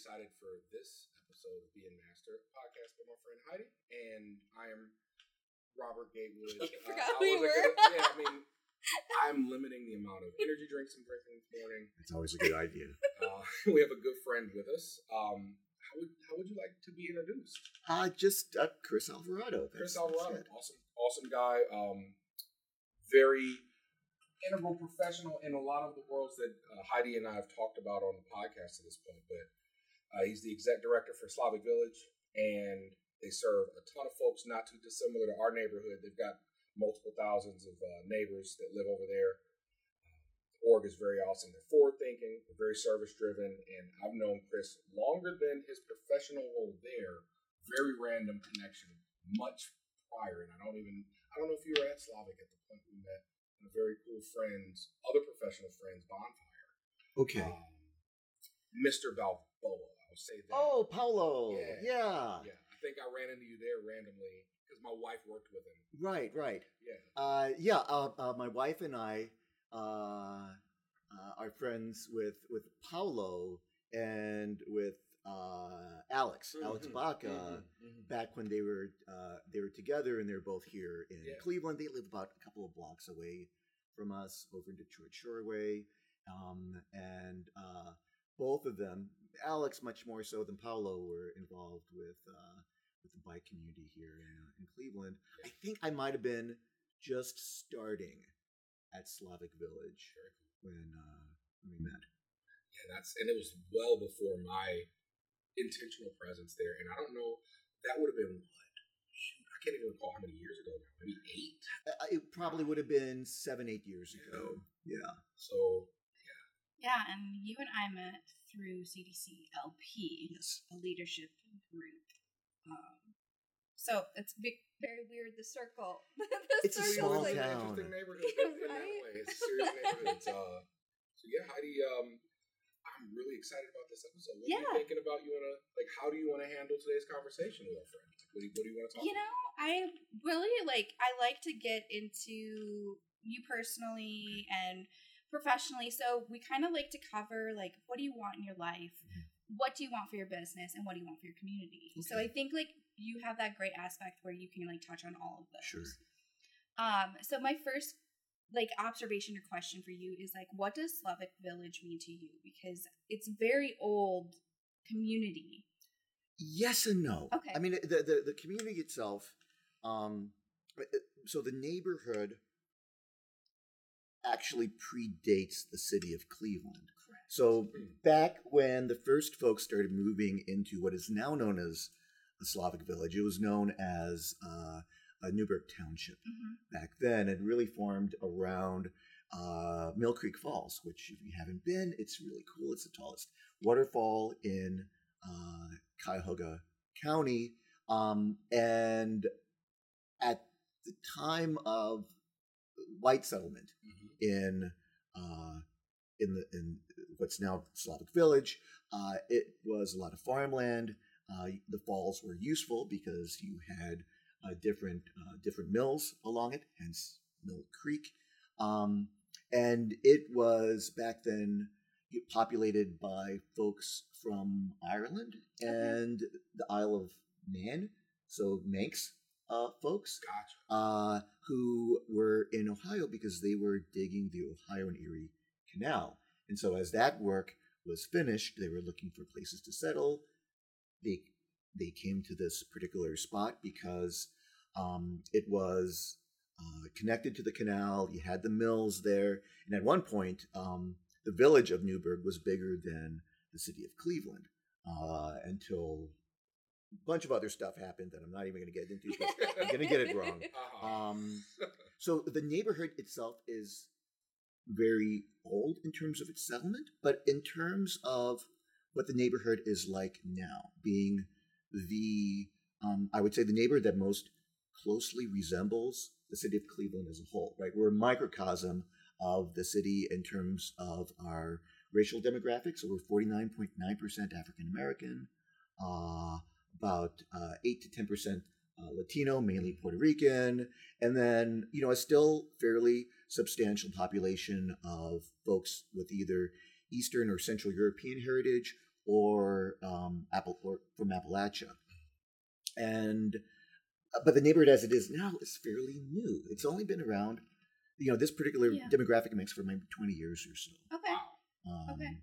excited for this episode of Being Master podcast by my friend Heidi, and I am Robert Gatewood. You Uh, forgot I who you wasn't were. gonna- yeah, I mean, I'm limiting the amount of energy drinks I'm drinking this morning. It's always a good idea. Uh, we have a good friend with us. Um, how would how would you like to be introduced? Uh, just uh, Chris Alvarado. Chris That's- that's Alvarado, it. awesome, awesome guy. Um, very integral professional in a lot of the worlds that uh, Heidi and I have talked about on the podcast to this point. But uh, he's the exec director for Slavic Village, and they serve a ton of folks not too dissimilar to our neighborhood. They've got multiple thousands of uh, neighbors that live over there. Uh, org is very awesome. They're forward thinking, they're very service driven, and I've known Chris longer than his professional role there. Very random connection, much prior, and I don't even I don't know if you were at Slavic at the point we met. And a very cool friends, other professional friends, bonfire. Okay. Um, Mr. Balboa, say that. oh, Paulo. Yeah. Yeah. yeah. I think I ran into you there randomly because my wife worked with him. Right. Right. Yeah. Uh, yeah. Uh, uh, my wife and I uh, uh, are friends with with Paulo and with uh, Alex, Alex Mhm, Baca. mhm, mhm. Back when they were uh, they were together and they're both here in Yeah. Cleveland. They live about a couple of blocks away from us, over in Detroit Shoreway, um, and uh, both of them, Alex much more so than Paulo, were involved with uh, with the bike community here in, uh, in Cleveland. I think I might have been just starting at Slavic Village when uh, we met. Yeah, that's and it was well before my intentional presence there. And I don't know, that would have been what? Shoot, I can't even recall how many years ago now. Maybe eight. Uh, It probably would have been seven, eight years ago. Yeah. So yeah. Yeah, and you and I met through CDC LP, Yes. a leadership group. Um, so it's big, very weird. The circle. the It's a It's small an town. interesting neighborhood in that Right? way. It's a serious neighborhood. It's, uh, so yeah, Heidi, um, I'm really excited about this episode. What are Yeah. you thinking about? You wanna like how do you want to handle today's conversation with our friends? Like, what do you, what do you want to talk You about? know, I really like. I like to get into you personally and professionally. So we kind of like to cover like what do you want in your life, what do you want for your business, and what do you want for your community. So I think like you have that great aspect where you can like touch on all of those. Sure. Um. So my first like observation or question for you is like, what does Slavic Village mean to you? Because it's very old community. Yes and no. Okay. I mean, the the, the community itself. Um, uh, so the neighborhood actually predates the city of Cleveland. Correct. So back when the first folks started moving into what is now known as the Slavic Village, it was known as uh, Newburgh Township. hmm Back then, it really formed around uh, Mill Creek Falls, which, if you haven't been, it's really cool. It's the tallest waterfall in uh, Cuyahoga County. Um, and at the time of white settlement Mhm. In uh, in the in what's now Slavic Village, uh, it was a lot of farmland. Uh, the falls were useful because you had uh, different uh, different mills along it, hence Mill Creek. Um, and it was back then populated by folks from Ireland and the Isle of Man, so Manx uh, folks Gotcha. uh, who were in Ohio because they were digging the Ohio and Erie Canal. And so, as that work was finished, they were looking for places to settle. They they came to this particular spot because um, it was uh, connected to the canal. You had the mills there, and at one point, um, the village of Newburgh was bigger than the city of Cleveland uh, until bunch of other stuff happened that I'm not even going to get into. I'm going to get it wrong. Uh-huh. Um, so the neighborhood itself is very old in terms of its settlement, but in terms of what the neighborhood is like now, being the um, I would say the neighborhood that most closely resembles the city of Cleveland as a whole. Right, we're a microcosm of the city in terms of our racial demographics. So we're forty nine point nine percent African American, uh, about uh, eight to ten percent uh, Latino, mainly Puerto Rican, and then you know a still fairly substantial population of folks with either Eastern or Central European heritage or um, Apple or from Appalachia, and uh, but the neighborhood as it is now is fairly new. It's only been around, you know, this particular Yeah. demographic mix for maybe twenty years or so. Okay. Um, Okay.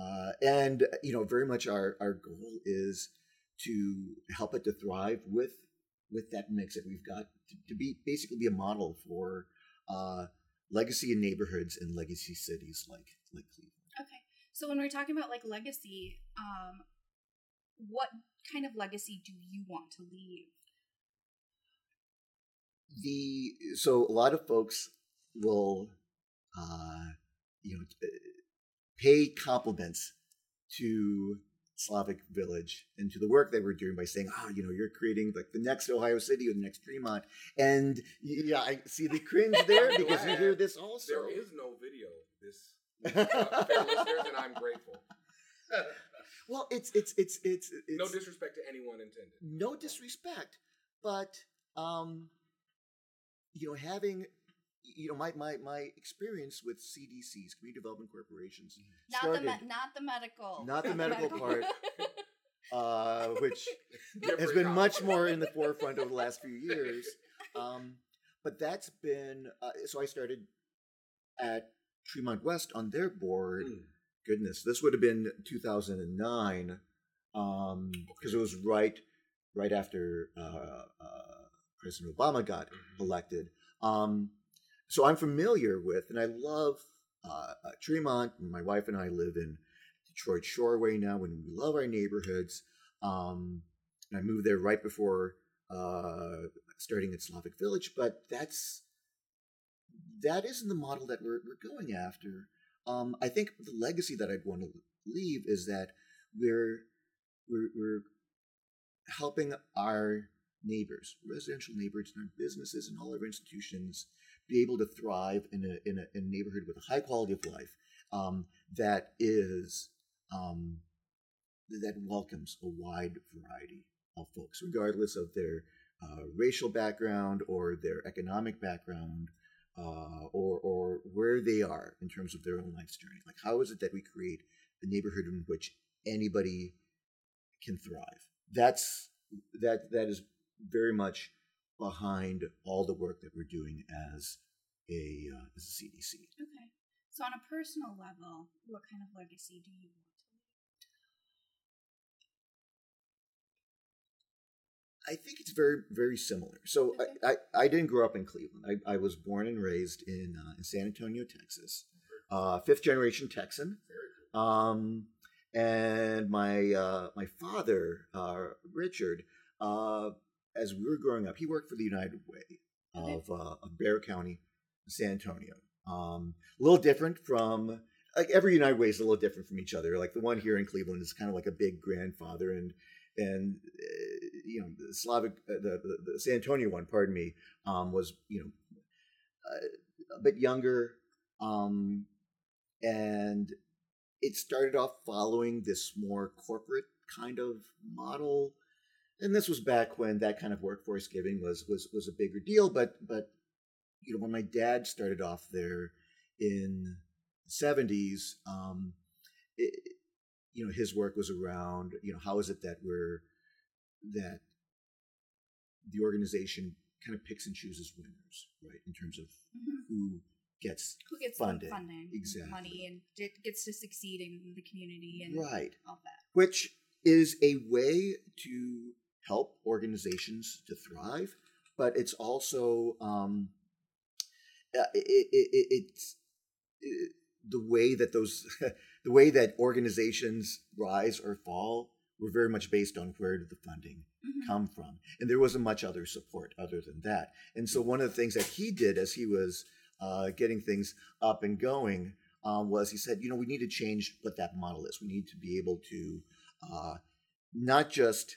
Uh, and you know, very much our our goal is to help it to thrive with with that mix that we've got to, to be basically be a model for uh, legacy in neighborhoods and legacy cities like like Cleveland. Okay. So when we're talking about like legacy, um, what kind of legacy do you want to leave? the so a lot of folks will uh you know uh, pay compliments to Slavic Village into the work they were doing by saying, "Ah, you know, you're creating like the next Ohio City or the next Tremont." And yeah, I see the cringe there because you hear this also. There is no video. This uh, fair listeners, and I'm grateful. well, it's it's it's it's, it's no disrespect to anyone intended. no disrespect, but um, you know, having you know my my my experience with CDCs, community development corporations, Not the started me- not the medical. Not the medical part. uh, which has been topic. much more in the forefront over the last few years. Um, but that's been uh, so. I started at Tremont West on their board. Mm. Goodness, this would have been 2009 um, because it was right right after uh, uh, President Obama got Mhm. elected. Um, so I'm familiar with, and I love uh, uh, Tremont. And my wife and I live in Detroit Shoreway now, and we love our neighborhoods. Um, and I moved there right before uh, starting at Slavic Village, but that's that isn't the model that we're, we're going after. Um, I think the legacy that I'd want to leave is that we're we're, we're helping our neighbors, residential neighbors, and our businesses and all our institutions be able to thrive in a in a, in a neighborhood with a high quality of life um, that is um, that welcomes a wide variety of folks, regardless of their uh, racial background or their economic background. Uh, or, or where they are in terms of their own life's journey. Like, how is it that we create a neighborhood in which anybody can thrive? That's that that is very much behind all the work that we're doing as a uh, as a CDC. Okay. So on a personal level, what kind of legacy do you want to leave? I think it's very very similar. So Okay. I, I, I didn't grow up in Cleveland. I, I was born and raised in uh, in San Antonio, Texas, uh, fifth generation Texan. Um, and my uh, my father uh, Richard, uh, as we were growing up, he worked for the United Way Okay. of, uh, of Bexar County, San Antonio. Um, a little different from like every United Way is a little different from each other. Like the one here in Cleveland is kind of like a big grandfather, and and uh, you know the Slavic uh, the, the the San Antonio one, pardon me, um, was you know uh, a bit younger, um, and it started off following this more corporate kind of model. And this was back when that kind of workforce giving was was was a bigger deal. But but you know when my dad started off there in the seventies, um, it, you know his work was around you know how is it that we're that the organization kind of picks and chooses winners, right, in terms of Mhm. who gets Who gets Funding, funding, exactly. money, and get, gets to succeed in the community and right. all that? which is a way to help organizations to thrive, but it's also um, uh, it, it, it, it's uh, the way that those the way that organizations rise or fall were very much based on where did the funding Mhm. come from. And there wasn't much other support other than that. And so one of the things that he did as he was uh, getting things up and going um, was he said, you know, we need to change what that model is. We need to be able to uh, not just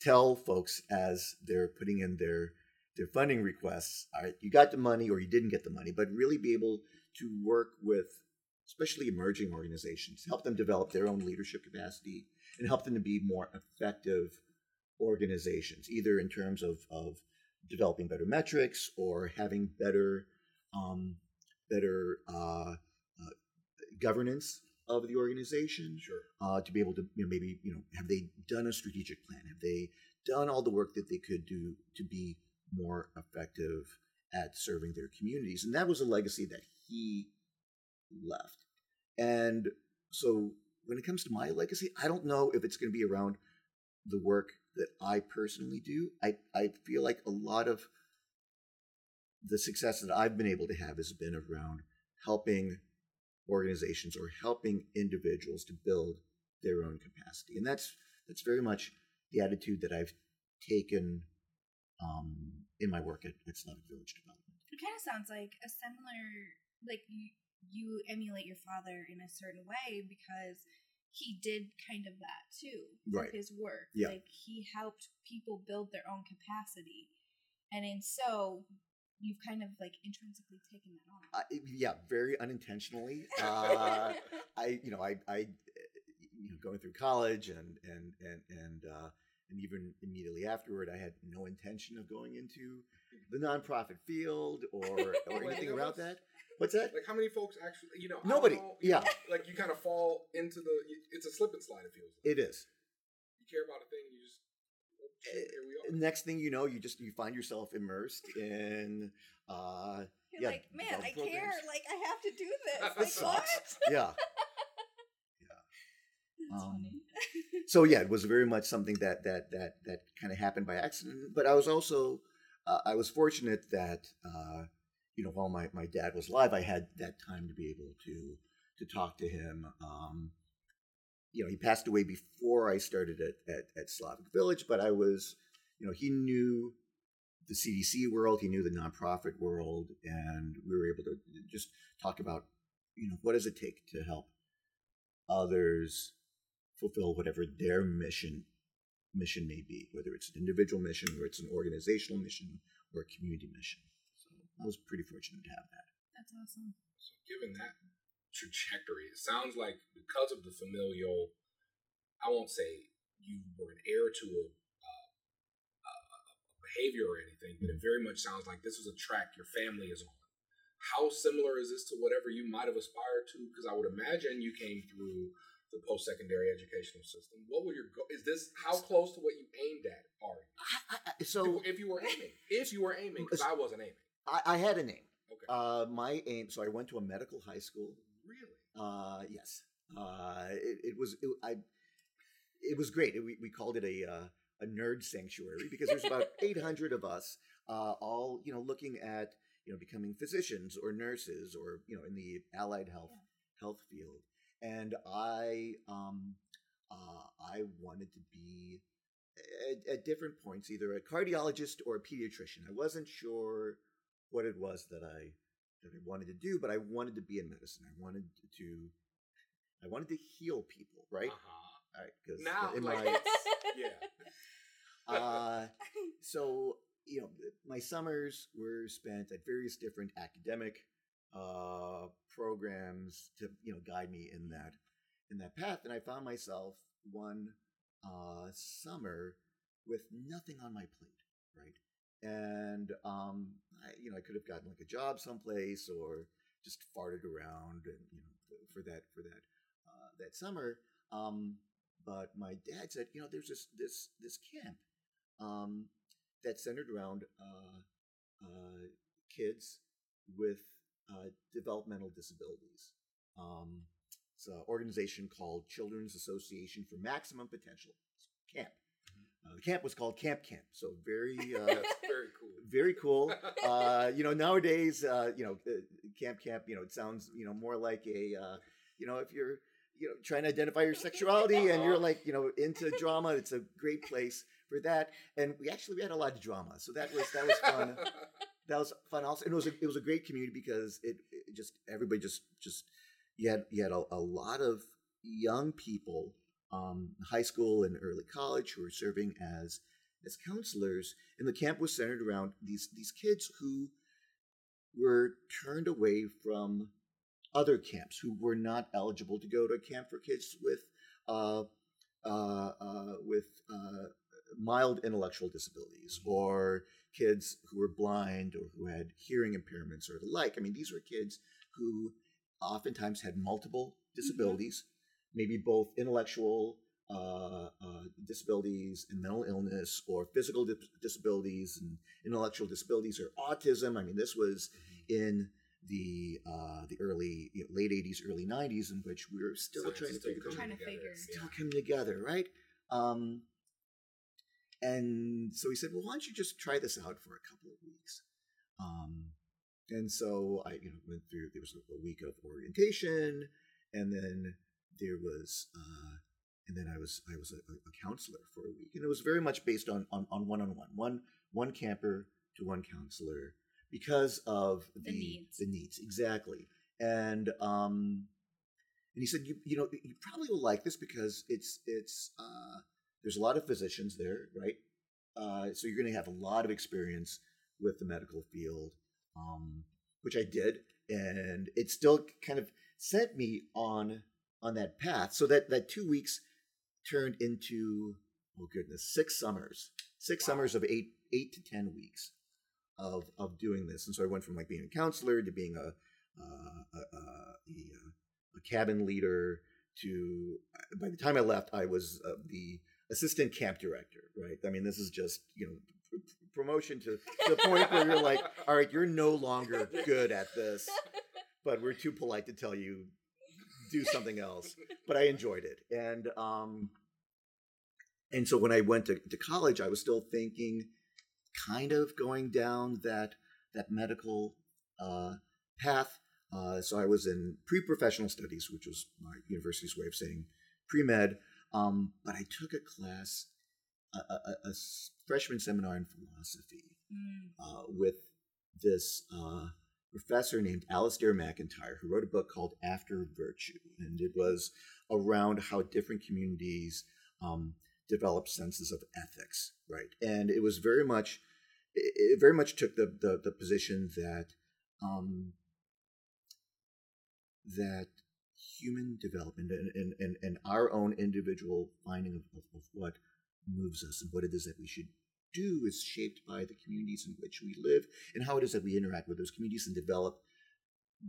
tell folks as they're putting in their their funding requests, all right, you got the money or you didn't get the money, but really be able to work with especially emerging organizations, help them develop their own leadership capacity and help them to be more effective organizations, either in terms of, of developing better metrics or having better um, better uh, uh, governance of the organization Sure. uh, to be able to you know, maybe you know have they done a strategic plan? Have they done all the work that they could do to be more effective at serving their communities? And that was a legacy that he left. And so when it comes to my legacy, I don't know if it's going to be around the work that I personally do. I, I feel like a lot of the success that I've been able to have has been around helping organizations or helping individuals to build their own capacity. And that's that's very much the attitude that I've taken um, in my work at, at Slavic Village Development. It kind of sounds like a similar, like you, you emulate your father in a certain way because he did kind of that too Right. his work. Yeah. Like he helped people build their own capacity, and in so you've kind of like intrinsically taken that on. Uh, yeah, very unintentionally. Uh, I, you know, I, I, you know, going through college and and and and uh, and even immediately afterward, I had no intention of going into the nonprofit field or or anything you know, around that's- that. What's that? Like how many folks actually, you know, Nobody. know, Yeah. know, like you kind of fall into the. It's a slip and slide. It feels. Like. It is. You care about a thing, you just. oh, shit, here we are. Next thing you know, you just you find yourself immersed in. Uh, You're yeah, like, man, I development care. Like I have to do this. That Like sucks. what? yeah. That's Um, funny. so yeah, it was very much something that that that that kind of happened by accident. But I was also uh, I was fortunate that uh, you know while my my dad was alive, I had that time to be able to to talk to him. Um, you know, he passed away before I started at, at at Slavic Village, but I was you know he knew the CDC world, he knew the nonprofit world, and we were able to just talk about you know what does it take to help others fulfill whatever their mission mission may be, whether it's an individual mission or it's an organizational mission or a community mission. So I was pretty fortunate to have that. That's awesome. So given that trajectory, it sounds like because of the familial, I won't say you were an heir to a, uh, a, behavior or anything, but it very much sounds like this was a track your family is on. How similar is this to whatever you might have aspired to? Because I would imagine you came through the post-secondary educational system. What were your go- is this? How close to what you aimed at are you? I, I, so if you were aiming, if you were aiming, because I wasn't aiming. I, I had a name. Okay, Uh, my aim. So I went to a medical high school. Really? Uh, yes. Uh, it, it was. It, I. It was great. It, we, we called it a uh, a nerd sanctuary because there's about 800 of us, uh, all you know, looking at you know becoming physicians or nurses or you know in the allied health health field. And I um, uh, I wanted to be at, at different points either a cardiologist or a pediatrician. I wasn't sure what it was that I that I wanted to do, but I wanted to be in medicine. I wanted to I wanted to heal people, right? Uh-huh. All right, because Now, in like, my yeah. uh, so you know my summers were spent at various different academic uh, programs to you know guide me in that in that path, and I found myself one uh, summer with nothing on my plate, right? And um, I, you know, I could have gotten like a job someplace or just farted around, and you know, for that for that uh, that summer. Um, but my dad said, you know, there's this this this camp um, centered around uh, uh, kids with uh, developmental disabilities. Um, it's an organization called Children's Association for Maximum Potential Camp. Uh, the camp was called Camp Camp, so very uh, very cool. very cool. Uh, you know, nowadays, uh, you know, uh, Camp Camp, you know, it sounds, you know, more like a, uh, you know, if you're, you know, trying to identify your sexuality and you're like, you know, into drama, it's a great place for that. And we actually we had a lot of drama, so that was that was fun. that was fun. Also, and it was a, it was a great community because it, it just everybody just just you had you had a, a lot of young people, um, high school and early college, who were serving as as counselors, and the camp was centered around these these kids who were turned away from other camps who were not eligible to go to a camp for kids with uh, uh, uh, with uh, mild intellectual disabilities or kids who were blind or who had hearing impairments or the like. I mean, these were kids who oftentimes had multiple disabilities, maybe both intellectual uh, uh, disabilities and mental illness, or physical di- disabilities and intellectual disabilities, or autism. I mean, this was in the uh, the early you know, late '80s, early '90s, in which we were still Science trying to still figure coming Trying to together. figure. still Yeah. coming together, right? Um, and so he said, "Well, why don't you just try this out for a couple of weeks?" Um, and so I, you know, went through. There was a, a week of orientation, and then there was, uh, and then I was I was a, a counselor for a week, and it was very much based on on on one on one, one one camper to one counselor because of The needs. the needs exactly, and um, and he said, you, you know, you probably will like this because it's it's uh, there's a lot of physicians there, right? Uh, so you're going to have a lot of experience with the medical field, um, which I did, and it still kind of sent me on on that path. So that that two weeks turned into oh goodness, six summers, six Wow. summers of eight eight to ten weeks of of doing this, and so I went from like being a counselor to being a uh, a, a, a, a cabin leader to by the time I left, I was uh, the assistant camp director. Right? I mean, this is just you know pr- pr- promotion to, to the point where you're like, all right, you're no longer good at this, but we're too polite to tell you do something else. But I enjoyed it, and um, and so when I went to, to college, I was still thinking, kind of going down that that medical uh, path. Uh, so I was in pre-professional studies, which was my university's way of saying pre-med. Um, but I took a class, a freshman seminar in philosophy Mm. uh, with this uh, professor named Alasdair MacIntyre, who wrote a book called After Virtue, and it was around how different communities um, develop senses of ethics, right? And it was very much, it it very much took the the, the position that um, that human development and, and, and, and our own individual finding of, of, of what moves us and what it is that we should do is shaped by the communities in which we live and how it is that we interact with those communities and develop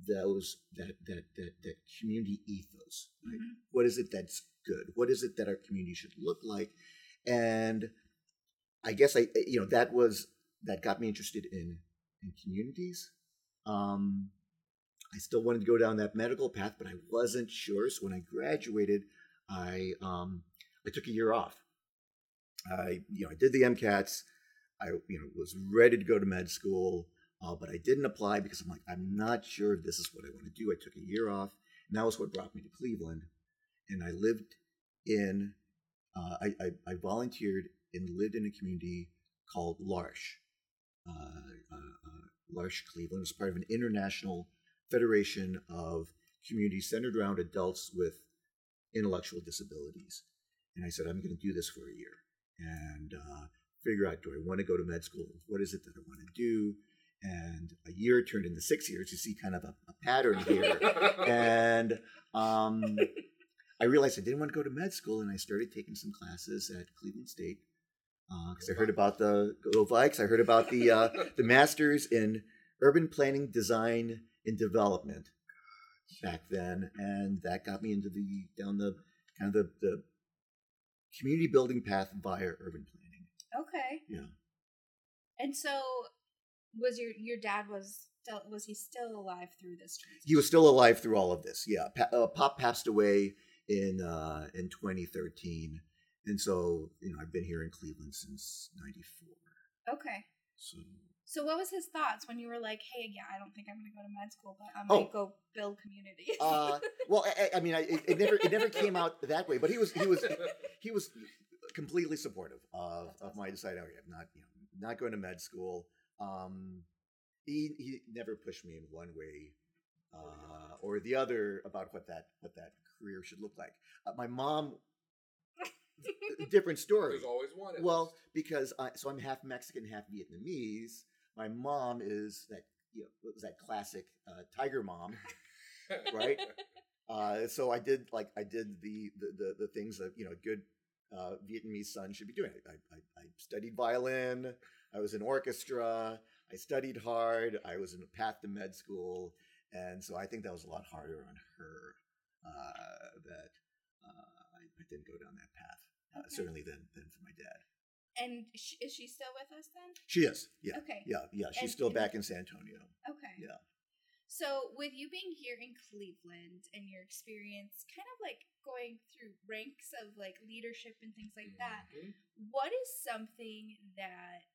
those that that that, that community ethos right? Mhm. what is it that's good? What is it that our community should look like? And i guess i you know that was that got me interested in in communities. Um i still wanted to go down that medical path but i wasn't sure. So when i graduated i um i took a year off I, you know, I did the MCATs. I, you know, was ready to go to med school, uh, but I didn't apply because I'm like, I'm not sure if this is what I want to do. I took a year off, and that was what brought me to Cleveland. And I lived in, uh, I, I, I volunteered and lived in a community called L'Arche. Uh, uh, uh, L'Arche, Cleveland is part of an international federation of communities centered around adults with intellectual disabilities. And I said, I'm going to do this for a year and uh, figure out do I want to go to med school? What is it that I want to do? And a year turned into six years. You see kind of a, a pattern here. and um, I realized I didn't want to go to med school, and I started taking some classes at Cleveland State because I heard about the Go Vikes. I heard about the uh, the masters in urban planning, design, and development back then, and that got me into the down the kind of the, the community building path via urban planning. Okay. Yeah. And so, was your your dad was still was he still alive through this transition? He was still alive through all of this. Yeah, pa- uh, Pop passed away in uh, in 2013, and so you know I've been here in Cleveland since '94. Okay. So So, what was his thoughts when you were like, "Hey, yeah, I don't think I'm going to go to med school, but I'm Oh. might go build communities." uh, well, I, I- I mean, I, it, it never it never came out that way, but he was he was he was completely supportive of, That's of my awesome. deciding, okay, I'm not you know not going to med school. Um, he he never pushed me in one way uh, or the other about what that what that career should look like. Uh, my mom, different story. There's always one. Well, because I, so I'm half Mexican, half Vietnamese. My mom is that you know was that classic uh, tiger mom. right? Uh, so I did like I did the the, the, the things that you know a good uh, Vietnamese son should be doing. I, I, I studied violin. I was in orchestra. I studied hard. I was in a path to med school, and so I think that was a lot harder on her uh, that uh, I, I didn't go down that path. Uh, Okay. certainly than than for my dad. And sh- is she still with us then? She is. Yeah. Okay. Yeah. Yeah. She's And- still back in San Antonio. Okay. Yeah. So, with you being here in Cleveland and your experience kind of like going through ranks of like leadership and things like that, Mhm. what is something that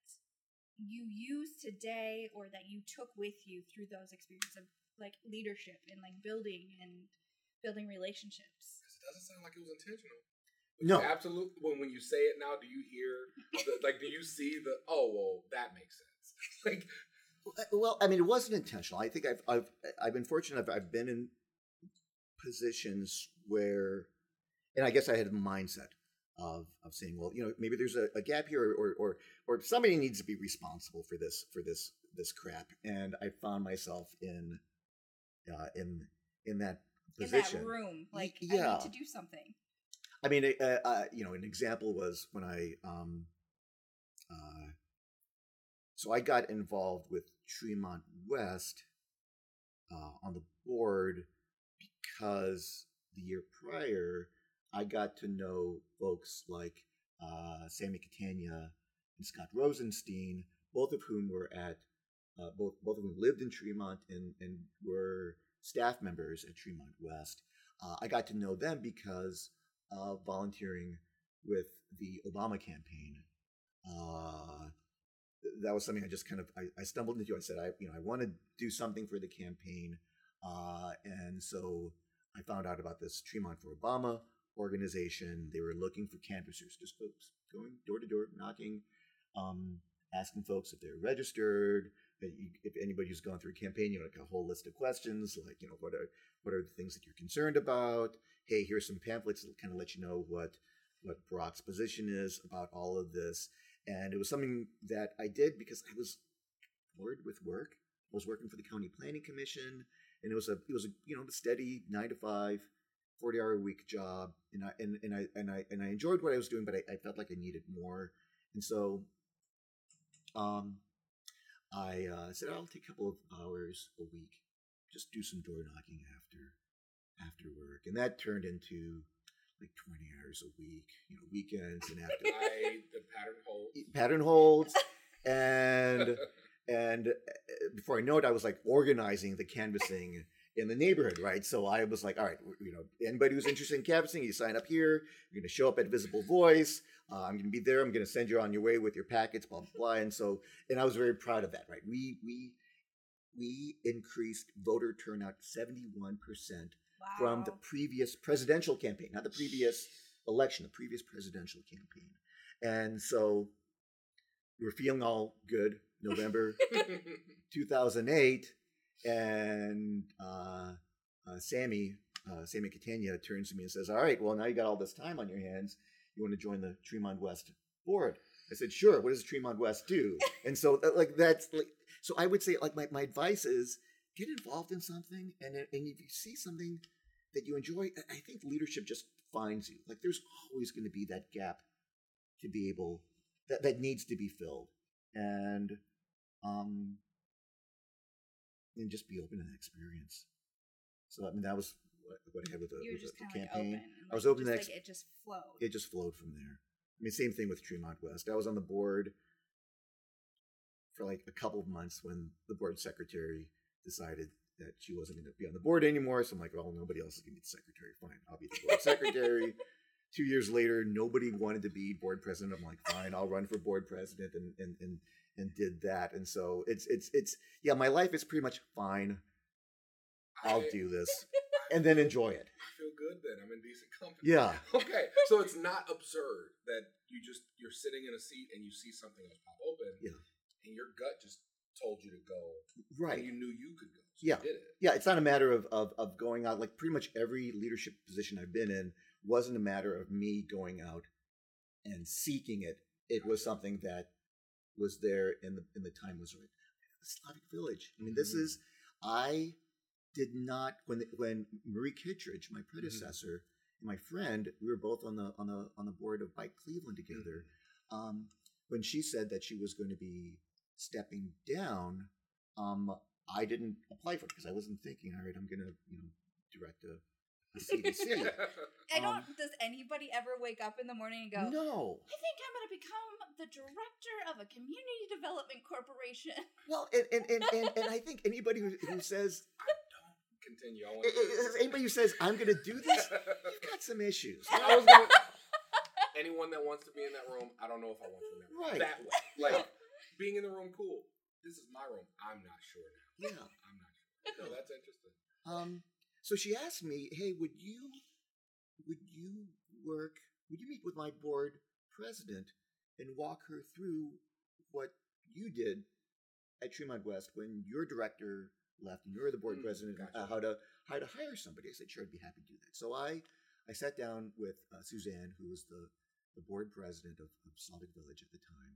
you use today or that you took with you through those experiences of like leadership and like building and building relationships? 'Cause it doesn't sound like it was intentional. No. absolutely. When when you say it now, do you hear the, like? Do you see the? Oh well, that makes sense. like Well, I mean, it wasn't intentional. I think I've I've I've been fortunate. I've, I've been in positions where, and I guess I had a mindset of of saying, well, you know, maybe there's a, a gap here, or or or somebody needs to be responsible for this for this this crap. And I found myself in uh, in in that position. In that room, like I yeah. need to do something. I mean, uh, uh, you know, an example was when I, um, uh, so I got involved with Tremont West uh, on the board because the year prior I got to know folks like uh, Sammy Catania and Scott Rosenstein, both of whom were at uh, both both of whom lived in Tremont and and were staff members at Tremont West. I got to know them because uh, volunteering with the Obama campaign. Uh, that was something I just kind of I, I stumbled into. I said I you know I want to do something for the campaign, uh, and so I found out about this Tremont for Obama organization. They were looking for canvassers, just folks going door to door, knocking, um, asking folks if they're registered. If anybody who's gone through a campaign, you know, like a whole list of questions, like you know, what are what are the things that you're concerned about? Hey, here's some pamphlets that'll kind of let you know what what Barack's position is about all of this. And it was something that I did because I was bored with work. I was working for the county planning commission, and it was a it was a you know steady nine to five, 40 hour a week job, and I and, and I and I and I enjoyed what I was doing, but I, I felt like I needed more, and so um, I uh, said I'll take a couple of hours a week, just do some door knocking after after work, and that turned into like 20 hours a week, you know, weekends and after I the pattern holds. pattern holds and and uh, before I know it, I was like organizing the canvassing in the neighborhood, right? So I was like, all right, you know, anybody who's interested in canvassing, you sign up here. You're going to show up at Visible Voice. Uh, I'm going to be there. I'm going to send you on your way with your packets, blah blah blah. And so, and I was very proud of that, right? We we we increased voter turnout 71 percent Wow. from the previous presidential campaign, not the previous election, the previous presidential campaign. And so we were feeling all good November 2008. And uh, uh, Sammy, uh, Sammy Catania turns to me and says, All right, well, now you got all this time on your hands. You want to join the Tremont West board? I said, Sure. What does Tremont West do? and so, uh, like, that's like, so I would say, like, my, my advice is get involved in something. And, and if you see something that you enjoy, I- think leadership just finds you. Like, there's always going to be that gap to be able, that, that needs to be filled. And, um, and just be open to that experience. So I mean, that was what, what I had with the, with the, kind the of like campaign. and, I was open just, to like ex- it just flowed. It just flowed from there. I mean, same thing with Tremont West. I was on the board for like a couple of months when the board secretary decided that she wasn't going to be on the board anymore. So I'm like, well, nobody else is going to be the secretary. Fine, I'll be the board secretary. Two years later, nobody wanted to be board president. I'm like, fine, I'll run for board president, and and and and did that. And so it's it's it's yeah, my life is pretty much fine. I'll do this, and then enjoy it. Good then. I'm in decent company. Yeah. Okay. So it's not absurd that you just you're sitting in a seat and you see something else pop open. Yeah. And your gut just told you to go. Right. And you knew you could go. So Yeah. You did it. yeah, it's not a matter of, of of going out. Like pretty much every leadership position I've been in wasn't a matter of me going out and seeking it. It was something that was there and the and the time was right. The Slavic Village. I mean, this Mhm. is I did not when when Marie Kittredge, my predecessor, and my friend, we were both on the on the on the board of Bike Cleveland together. Um, when she said that she was going to be stepping down, um, I didn't apply for it because I wasn't thinking, all right, I'm gonna you know direct a, a CDC. I don't. Um, does anybody ever wake up in the morning and go? no, I think I'm going to become the director of a community development corporation. well, and and, and, and, and I think anybody who, who says Continue. I anybody who says I'm gonna do this, you've got some issues. I was gonna, anyone that wants to be in that room, I don't know if I want them in that room. Right. That way. Like, being in the room, cool. This is my room. I'm not sure now. Yeah. I'm not sure. No, that's interesting. Um, so she asked me, "Hey, would you would you work? Would you meet with my board president and walk her through what you did at Tremont West when your director left and you're the board Mm, president? gotcha. Uh, how to how to hire somebody?" I said, "Sure, I'd be happy to do that." So I I sat down with uh, Suzanne, who was the the board president of, of Slavic Village at the time,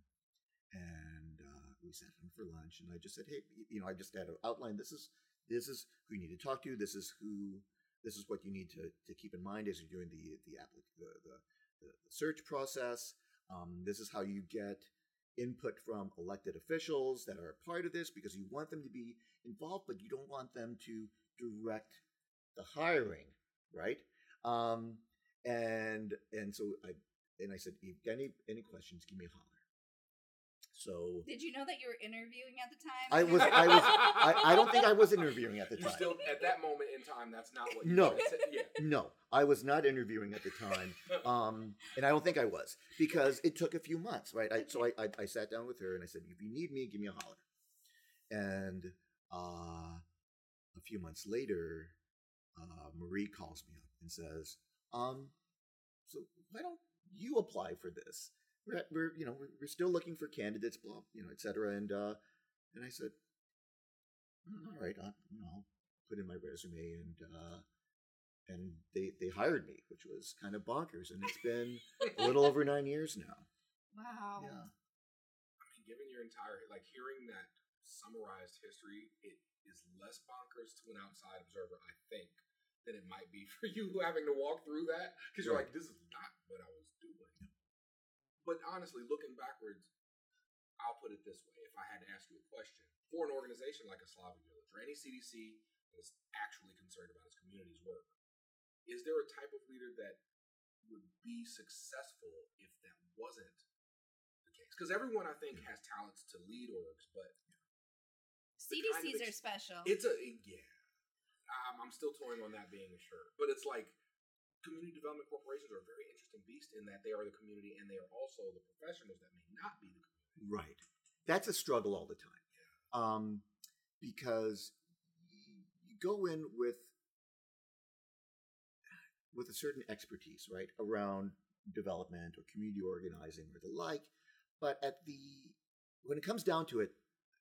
and uh, we sat down for lunch. And I just said, "Hey, you know, I just had to outline this is this is who you need to talk to. This is who this is what you need to, to keep in mind as you're doing the the applic- the, the, the search process. Um, this is how you get input from elected officials that are a part of this because you want them to be involved, but you don't want them to direct the hiring, right? Um, and and so I and I said, if any any questions, give me a holler. So Did you know that you were interviewing at the time? I was I was I, I don't think I was interviewing at the time. still, at that moment in time, that's not what you No. said. Yeah. No, I was not interviewing at the time, um, and I don't think I was because it took a few months, right? I, so I, I, I sat down with her and I said, "If you need me, give me a holler." And uh, a few months later, uh, Marie calls me up and says, um, "So why don't you apply for this? We're, we're you know we're, we're still looking for candidates, blah, you know, et cetera." And uh, and I said, "Mm, "All right, I'll, you know, put in my resume and." Uh, and they they hired me, which was kind of bonkers. And it's been a little over nine years now. wow. Yeah, I mean, given your entire like hearing that summarized history, it is less bonkers to an outside observer, I think, than it might be for you having to walk through that because you're Right. like, this is not what I was doing. But honestly, looking backwards, I'll put it this way: if I had to ask you a question for an organization like a Slavic Village or any CDC that is actually concerned about its community's work, is there a type of leader that would be successful if that wasn't the case? Because everyone, I think, has talents to lead orgs, but the kind of CDCs are special. it's a yeah. I'm, I'm still toying on that being a shirt, but it's like community development corporations are a very interesting beast in that they are the community and they are also the professionals that may not be the community. right. That's a struggle all the time, um, because you go in with with a certain expertise, right, around development or community organizing or the like. But at the when it comes down to it,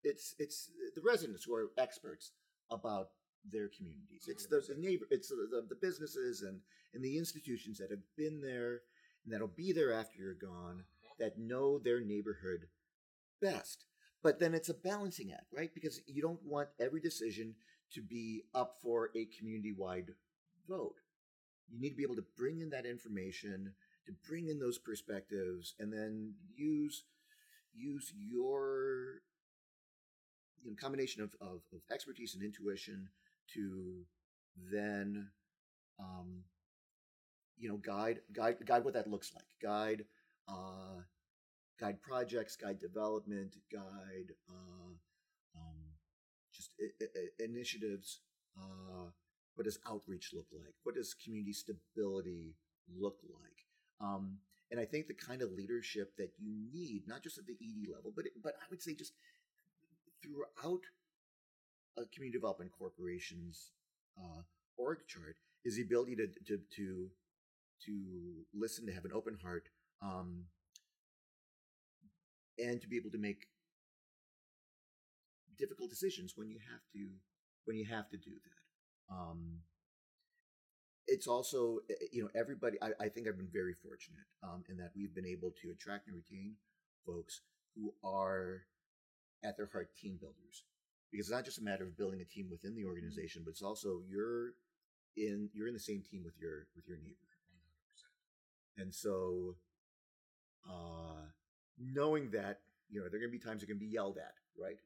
it's it's the residents who are experts about their communities. It's the, the neighbor, it's the, the, the businesses and and the institutions that have been there and that'll be there after you're gone that know their neighborhood best. But then it's a balancing act, right? Because you don't want every decision to be up for a community wide vote. You need to be able to bring in that information, to bring in those perspectives, and then use use your you know, combination of, of, of expertise and intuition to then um, you know guide guide guide what that looks like. Guide uh, guide projects guide development guide uh, um, just I- I- initiatives uh, what does outreach look like? What does community stability look like? Um, and i think the kind of leadership that you need not just at the ed level but but i would say just throughout a community development corporation's uh, org chart is the ability to to to to listen, to have an open heart, um, and to be able to make difficult decisions when you have to when you have to do that. Um, it's also eh, you know everybody. I, I think I've been very fortunate um, in that we've been able to attract and retain folks who are at their heart team builders because it's not just a matter of building a team within the organization, but it's also you're in you're in the same team with your with your neighbor, and so uh, knowing that you know there are going to be times you're going to be yelled at, right?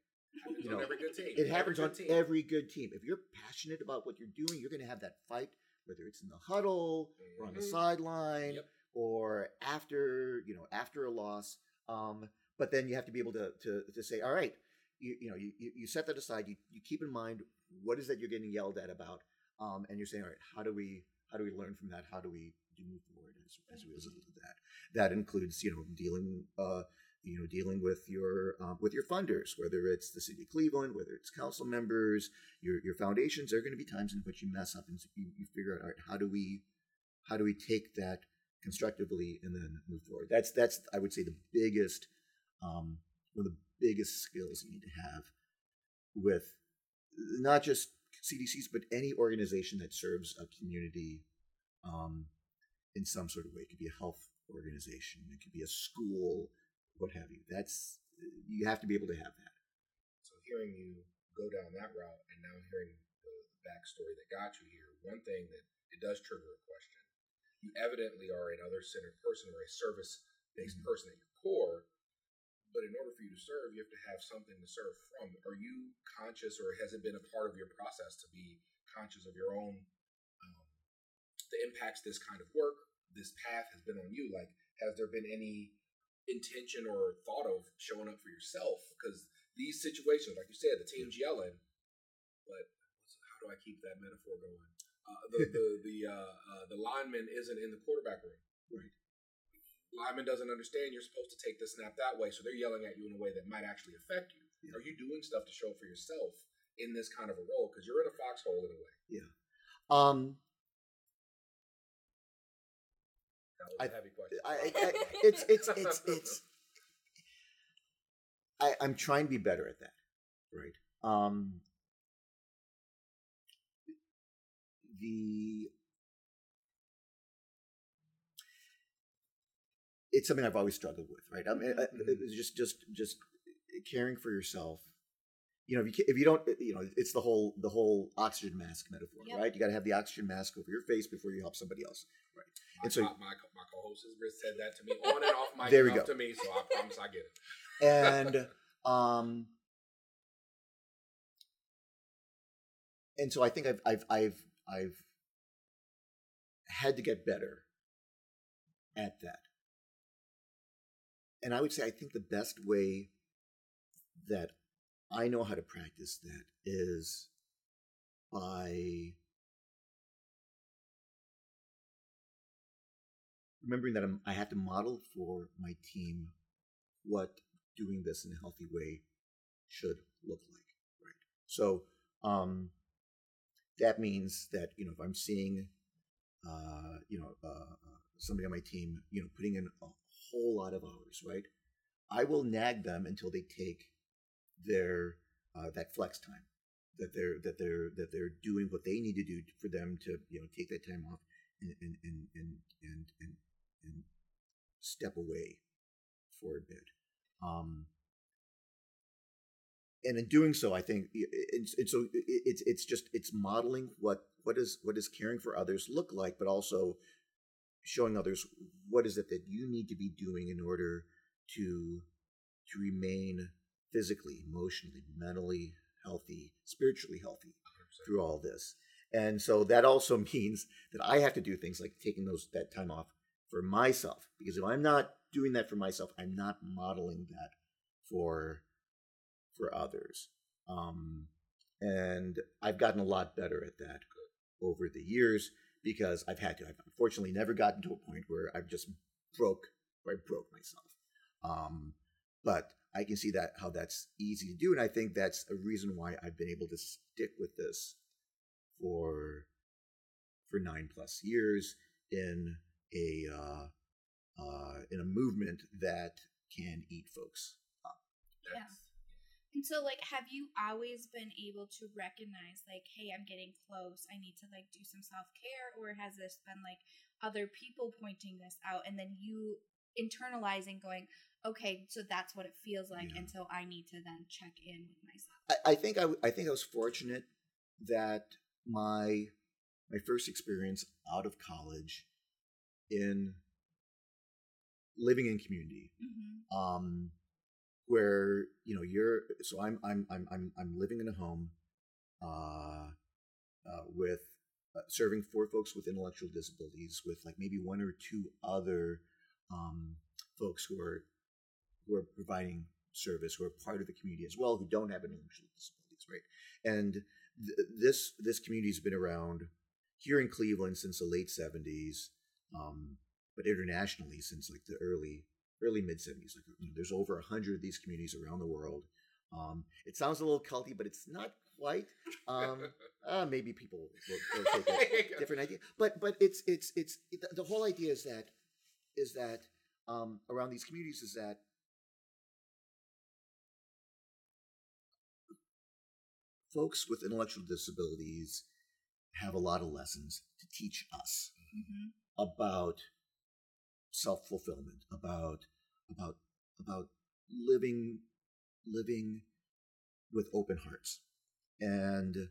Happens You know, every good team. It happens every on team. every good team. If you're passionate about what you're doing, you're going to have that fight, whether it's in the huddle or on the Mhm. sideline Yep. or after you know after a loss. Um, but then you have to be able to to, to say, all right, you, you know, you, you set that aside. You, you keep in mind what is that you're getting yelled at about, um, and you're saying, all right, how do we how do we learn from that? How do we do move forward as, as a result of that? That includes you know dealing uh, you know dealing with your um, with your funders, whether it's the city of Cleveland, whether it's council members, your your foundations. There are going to be times in which you mess up and you, you figure out, all right, how do we how do we take that constructively and then move forward? That's that's I would say the biggest um, one of the biggest skills you need to have with not just CDCs but any organization that serves a community um, in some sort of way. It could be a health organization, it could be a school, what have you. That's you have to be able to have that. So hearing you go down that route and now hearing the, the backstory that got you here, one thing that it does trigger a question. You evidently are an other centered person or a service based Mhm. person at your core, but in order for you to serve, you have to have something to serve from. Are you conscious or has it been a part of your process to be conscious of your own um, the impacts this kind of work, this path has been on you? Like, has there been any intention or thought of showing up for yourself? Because these situations, like you said, the team's yelling, but how do I keep that metaphor going? Uh, the the the uh, uh, the lineman isn't in the quarterback room. Right. Lineman doesn't understand you're supposed to take the snap that way, so they're yelling at you in a way that might actually affect you. Yeah. Are you doing stuff to show for yourself in this kind of a role? Because you're in a foxhole in a way. Yeah. Um, That was I- a heavy question. I, I, I- it's it's it's it's. I, I'm trying to be better at that, right? Um, the it's something I've always struggled with, right? I mean, I- it's just just just caring for yourself. You know, if you if you don't, you know, it's the whole the whole oxygen mask metaphor, Yep. right? You got to have the oxygen mask over your face before you help somebody else, right? my, and so- my, my, my co-host has said that to me on and off mic There we enough go. to me, so I promise I get it. and um and so I think I've I've I've I've had to get better at that. And I would say I think the best way that I know how to practice that is by remembering that I'm, I have to model for my team what doing this in a healthy way should look like right? So um that means that you know if i'm seeing uh you know uh, uh, somebody on my team you know putting in whole lot of hours right? I will nag them until they take their uh, that flex time that they're that they're that they're doing what they need to do for them to you know take that time off and and and and and, and, and step away for a bit. Um, and in doing so, I think, and, and so it's it's just it's modeling what what is what does caring for others look like, but also showing others what is it that you need to be doing in order to to remain physically, emotionally, mentally healthy, spiritually healthy 100%. through all this. And so that also means that I have to do things like taking those that time off for myself because if I'm not doing that for myself, I'm not modeling that for for others. Um, and I've gotten a lot better at that over the years because I've had to. I've unfortunately never gotten to a point where I've just broke where I broke myself. Um, but I can see that how that's easy to do, and I think that's a reason why I've been able to stick with this for for nine plus years in a uh, uh, in a movement that can eat folks up. Yeah. And so, like, have you always been able to recognize, like, hey, I'm getting close. I need to, like, do some self care? Or has this been, like, other people pointing this out and then you internalizing, going, okay, so that's what it feels like. Yeah. And so I need to then check in with myself. I, I think I, w- I think I was fortunate that my my first experience out of college in living in community Mm-hmm. um, where you know you're so I'm I'm I'm I'm I'm living in a home uh, uh, with uh, serving four folks with intellectual disabilities, with like maybe one or two other um, folks who are who are providing service, who are part of the community as well, who don't have intellectual disabilities, right? And th- this this community has been around here in Cleveland since the late '70s, um, but internationally since like the early early mid 70s. Like you know, there's over a hundred of these communities around the world. Um, it sounds a little culty, but it's not quite. Um, uh, maybe people will, will take a different idea, but but it's it's it's it, the whole idea is that is that um, around these communities is that folks with intellectual disabilities have a lot of lessons to teach us Mm-hmm. about self fulfillment, about about about living living with open hearts, and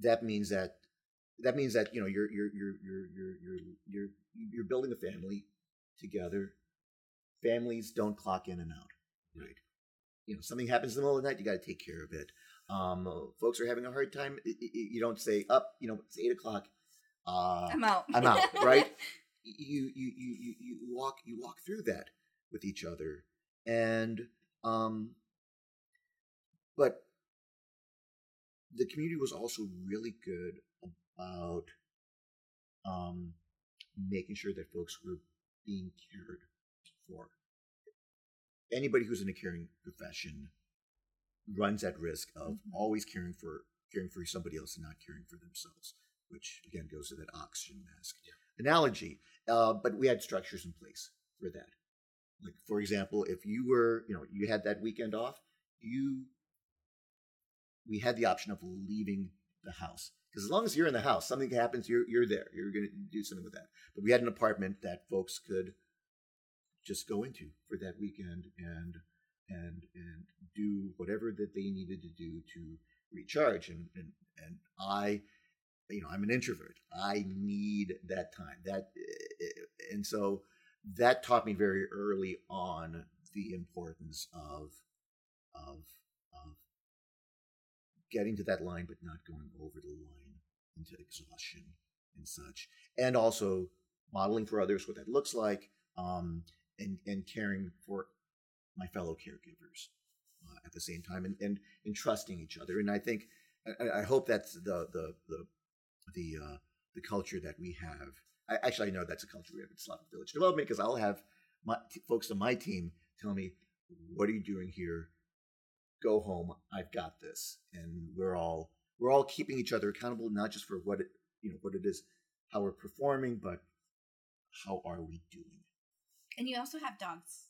that means that that means that you know you're you're you're you're you're you're you're, you're building a family together. Families don't clock in and out, right? You know, something happens in the middle of the night, you got to take care of it. Um, folks are having a hard time. You don't say up. You know, it's eight o'clock. Uh, I'm out. I'm out, right? you you you you walk you walk through that with each other, and um, but the community was also really good about um making sure that folks were being cared for. Anybody who's in a caring profession runs at risk of Mhm. always caring for caring for somebody else and not caring for themselves, which again goes to that oxygen mask Yeah. analogy. Uh, but we had structures in place for that. Like for example, if you were, you know, you had that weekend off, you we had the option of leaving the house because as long as you're in the house, something happens, you're you're there. You're going to do something with that. But we had an apartment that folks could just go into for that weekend and and and do whatever that they needed to do to recharge. And and and I, you know, I'm an introvert. I need that time. That and so that taught me very early on the importance of of of getting to that line but not going over the line into exhaustion and such and also modeling for others what that looks like um, and and caring for my fellow caregivers uh, at the same time and, and and trusting each other. And i think i, I hope that's the the the the uh, the culture that we have I, actually i know that's a culture we have in slavic village development because i'll have my t- folks on my team tell me what are you doing here go home i've got this and we're all we're all keeping each other accountable not just for what it you know what it is how we're performing but how are we doing And you also have dogs.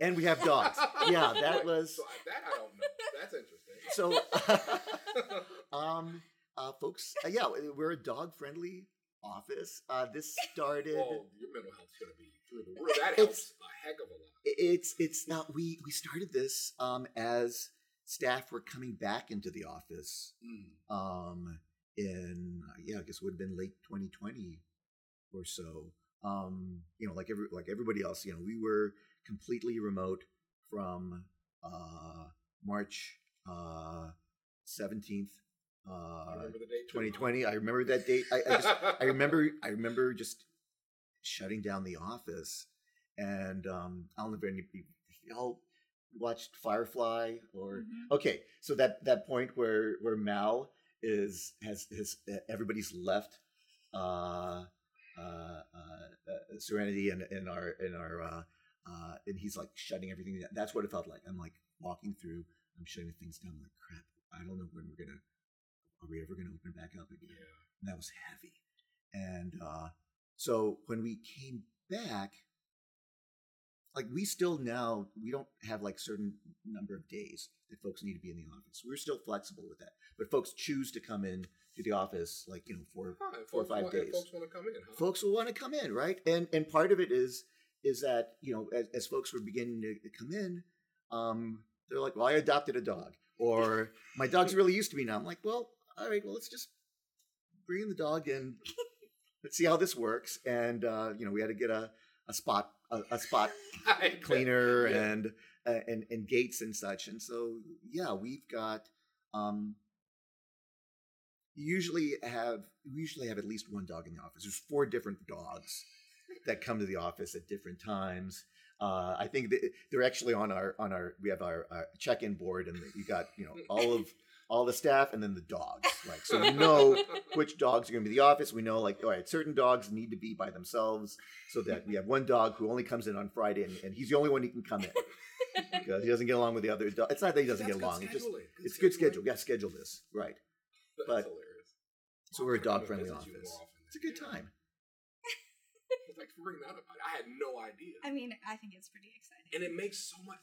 and we have dogs yeah that was so that I don't know. That's interesting. so um uh folks uh, yeah we're a dog friendly office uh this started well, your mental health's going to be through the roof. That helps a heck of a lot. it's it's now we we started this um as staff were coming back into the office Mm. um in uh, yeah i guess it would have been late 2020 or so um you know like every like everybody else you know we were completely remote from uh march uh 17th I uh remember the date. 2020 i remember that date i, I just i remember i remember just shutting down the office and um i don't know if any y'all watched firefly or Mhm. okay so that that point where where mal is has his everybody's left uh uh, uh, uh serenity and in our in our uh uh and he's like shutting everything down that's what it felt like i'm like walking through i'm shutting things down I'm like crap i don't know when we're gonna are we ever gonna open back up again Yeah. and that was heavy and uh so when we came back like we still now we don't have like certain number of days that folks need to be in the office we're still flexible with that but folks choose to come in to the office like you know for Huh, Four or five want- days. Folks want to come in. Huh? folks will want to come in right and and part of it is is that you know as, as folks were beginning to come in um they're like well i adopted a dog or my dog's really used to me now i'm like well all right well let's just bring in the dog and let's see how this works and uh you know we had to get a a spot a, a spot cleaner Yeah. and uh, and and gates and such. And so yeah, we've got um usually have we usually have at least one dog in the office. There's four different dogs that come to the office at different times. Uh, I think they're actually on our on our we have our, our check-in board and you got you know all of all the staff and then the dogs like so we know which dogs are going to be the office. We know like all right certain dogs need to be by themselves so that we have one dog who only comes in on Friday and, and he's the only one who can come in because he doesn't get along with the other dogs. It's not that he doesn't That's get good along. It's just scheduling. it's good scheduling. schedule. Yeah, schedule this right. That's but- hilarious. So we're a I'm gonna dog friendly office. It's a good time. Thanks for bringing that up. I had no idea. I mean, I think it's pretty exciting. and it makes so much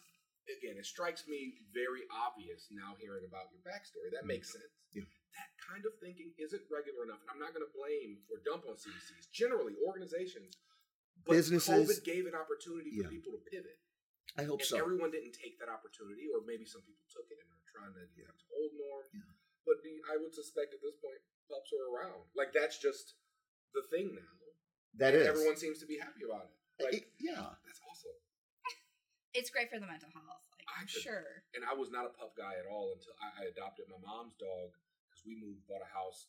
again it strikes me very obvious now hearing about your backstory that makes sense Yeah. that kind of thinking isn't regular enough and i'm not going to blame or dump on cdcs generally organizations but Businesses- covid gave an opportunity for Yeah. people to pivot I hope and so. everyone didn't take that opportunity or maybe some people took it and are trying to get to old norm Yeah. but the, i would suspect at this point pups are around like that's just the thing now That is. everyone seems to be happy about it like It- yeah. That's awesome It's great for the mental health, like I'm sure. and I was not a pup guy at all until I, I adopted my mom's dog because we moved, bought a house.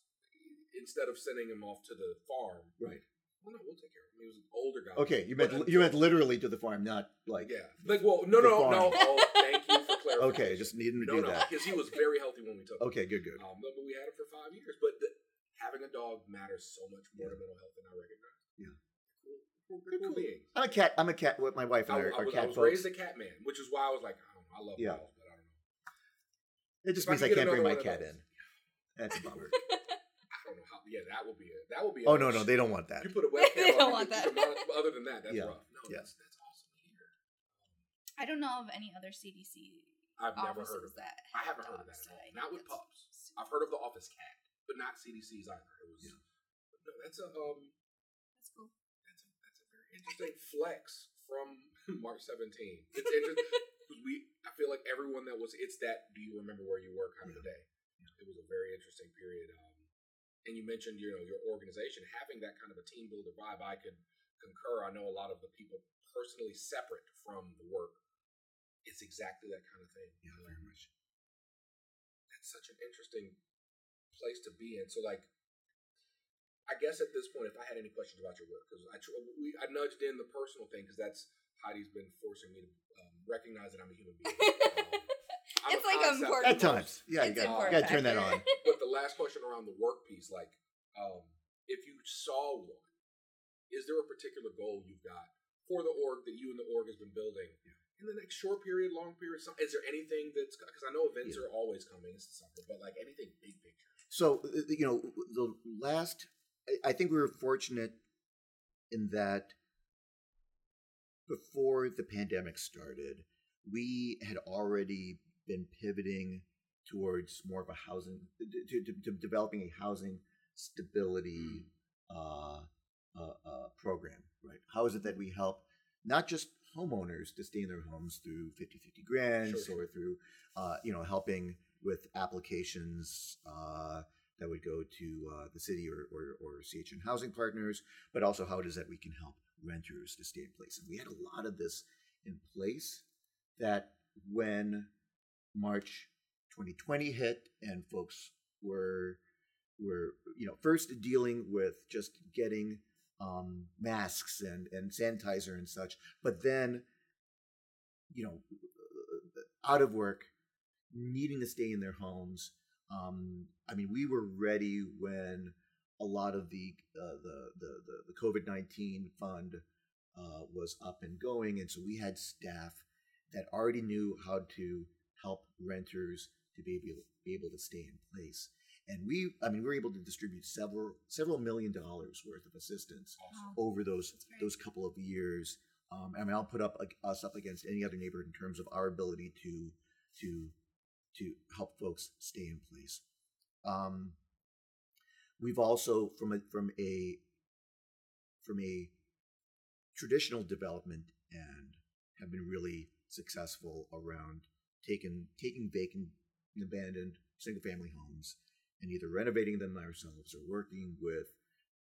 Instead of sending him off to the farm, Right. well, no, we'll take care of him. He was an older guy. Okay, you meant you meant literally to the farm, not like yeah, like well, no, The no, no. Oh, thank you for clarifying. okay, just needing to no, do no, that. because he was very healthy when we took him. Okay, good, good. Um, but we had him for five years. But the, having a dog matters so much more to mental health than I recognize. Yeah. Cool, cool, They're cool, cool. beings. I'm a cat. I'm a cat. What my wife and I, I, I are, are was, I cat was folks. raised a cat man, which is why I was like, I don't know, I love Yeah. dogs, but I don't know. It just If means I, could can't bring my cat of in. That's a bummer. I don't know how. Yeah, that will be a that will be. oh no, no, they don't want that. You put a webcam. They don't you want that. you monitor- Other than that, that's Yeah. rough. No, Yeah. that's that's awesome to hear. I don't know of any other CDC I've never heard of that. that. I have haven't heard of that at all. Not think with that's pups. I've heard of the office cat, but not CDC's either. It was. Yeah. No, that's a um. That's cool. That's a that's a very interesting flex from March 17. It's interesting. we I feel like everyone that was it's that do you remember where you were kind of Yeah. day. It was a very interesting period. Um, and you mentioned you know your organization having that kind of a team builder vibe. I could concur. I know a lot of the people personally separate from the work. It's exactly that kind of thing. Yeah, very much. that's such an interesting place to be in. So like, I guess at this point, if I had any questions about your work, because I tr- we I nudged in the personal thing because that's Heidi's been forcing me to um, recognize that I'm a human being. Um, It's like concept important. At times, yeah, you got important got to turn that on. But the last question around the work piece, like, um, if you saw one, is there a particular goal you've got for the org that you and the org has been building in the next short period, long period? Some, is there anything that's because I know events Yeah. are always coming. It's the summer, but like anything big picture. So uh, you know, the last, I- think we were fortunate in that before the pandemic started, we had already been pivoting towards more of a housing, to, to, to developing a housing stability uh, uh, uh, program. Right? How is it that we help not just homeowners to stay in their homes through 50-50 grants Sure. or through uh, you know helping with applications uh, that would go to uh, the city or, or, or CHN housing partners, but also how it is that we can help renters to stay in place. And we had a lot of this in place that when March 2020 hit and folks were were you know first dealing with just getting um, masks and, and sanitizer and such, but then you know out of work, needing to stay in their homes. Um, I mean, we were ready when a lot of the uh, the the the, COVID nineteen fund uh, was up and going, and so we had staff that already knew how to help renters to be able be able to stay in place. And we, I mean, we were able to distribute several several million dollars worth of assistance. Wow. over those those couple of years. Um, I mean, I'll put up like, us up against any other neighborhood in terms of our ability to to to help folks stay in place. Um, we've also from a from a from a traditional development and have been really successful around taking taking vacant and abandoned single family homes and either renovating them ourselves or working with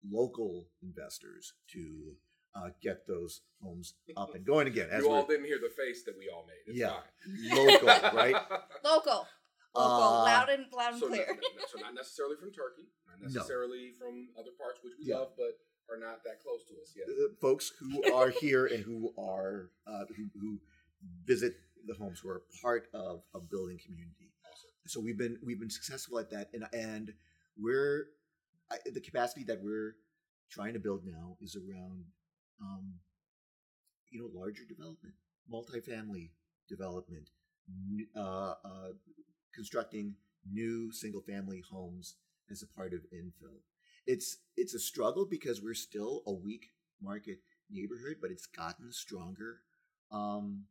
local investors to uh, get those homes up and going again. As you all didn't hear the face that we all made. It's Yeah. fine. local, right? Local. Local. Uh, loud and loud and so, clear. not, so not necessarily from Turkey, not No. necessarily from other parts which we Yeah. love, but are not that close to us yet. uh, folks who are here and who are uh, who, who visit the homes who are part of a building community. Awesome. So we've been we've been successful at that, and and we're I, the capacity that we're trying to build now is around um, you know larger development, multifamily development, uh, uh, constructing new single family homes as a part of infill. It's it's a struggle because we're still a weak market neighborhood, but it's gotten stronger. Um,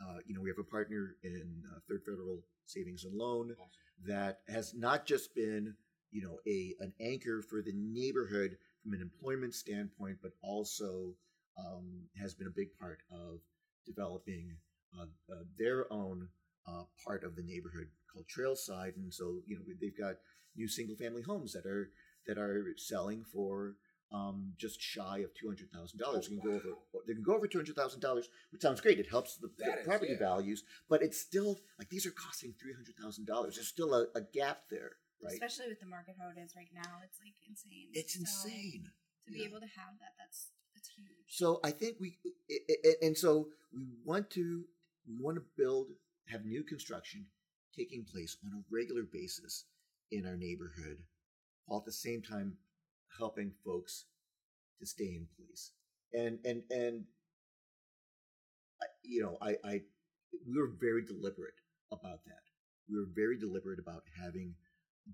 uh, you know, we have a partner in uh, Third Federal Savings and Loan Awesome. that has not just been you know a an anchor for the neighborhood from an employment standpoint, but also um, has been a big part of developing uh, uh, their own uh, part of the neighborhood called Trailside, and so you know they've got new single family homes that are that are selling for um, just shy of two hundred thousand dollars. They can go over they can go over two hundred thousand dollars, which sounds great. It helps the, the That is, property yeah. values, but it's still like these are costing three hundred thousand dollars. There's still a, a gap there, right? Especially with the market how it is right now. It's like insane. It's So, insane. To be Yeah. able to have that, that's that's huge. So I think we, and so we want to, we want to build, have new construction taking place on a regular basis in our neighborhood, while at the same time helping folks to stay in place. And and and, you know, I, I, we were very deliberate about that. We were very deliberate about having,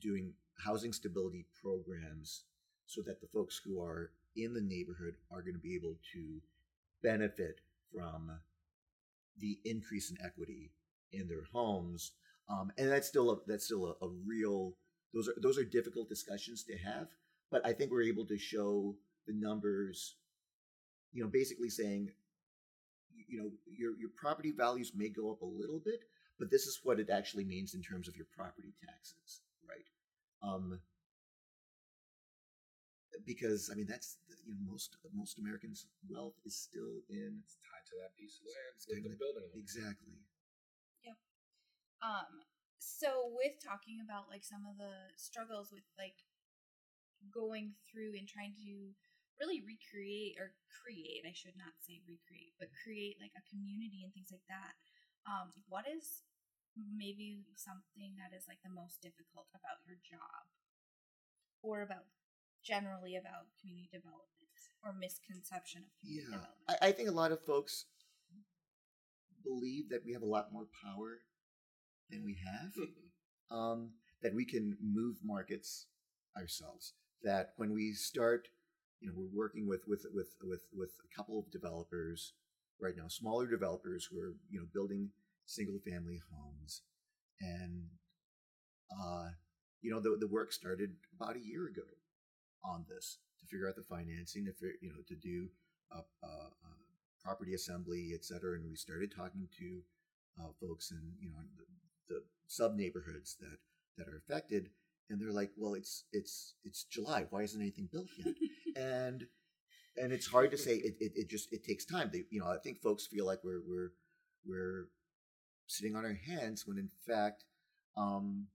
doing housing stability programs so that the folks who are in the neighborhood are going to be able to benefit from the increase in equity in their homes. Um, and that's still a, that's still a, a real those are those are difficult discussions to have. But I think we're able to show the numbers, you know, basically saying, you know, your your property values may go up a little bit, but this is what it actually means in terms of your property taxes, right? Um, because I mean that's you know most most Americans' wealth is still in It's tied to that piece of land It's with tied the to- building. on it. exactly. Um, so with talking about like some of the struggles with like going through and trying to really recreate or create, I should not say recreate, but create like a community and things like that. Um, what is maybe something that is like the most difficult about your job or about generally about community development or misconception of community Yeah, development? I, I think a lot of folks believe that we have a lot more power than we have. um, that we can move markets ourselves. That when we start, you know, we're working with with with with with a couple of developers right now, smaller developers who are you know building single family homes, and uh, you know the the work started about a year ago on this to figure out the financing, to you know to do a, a, a property assembly, et cetera, and we started talking to uh, folks in you know the, the sub neighborhoods that that are affected. And they're like well it's it's it's july. Why isn't anything built yet? And and it's hard to say. It, it, it just it takes time. They you know i think folks feel like we're we're we're sitting on our hands when in fact um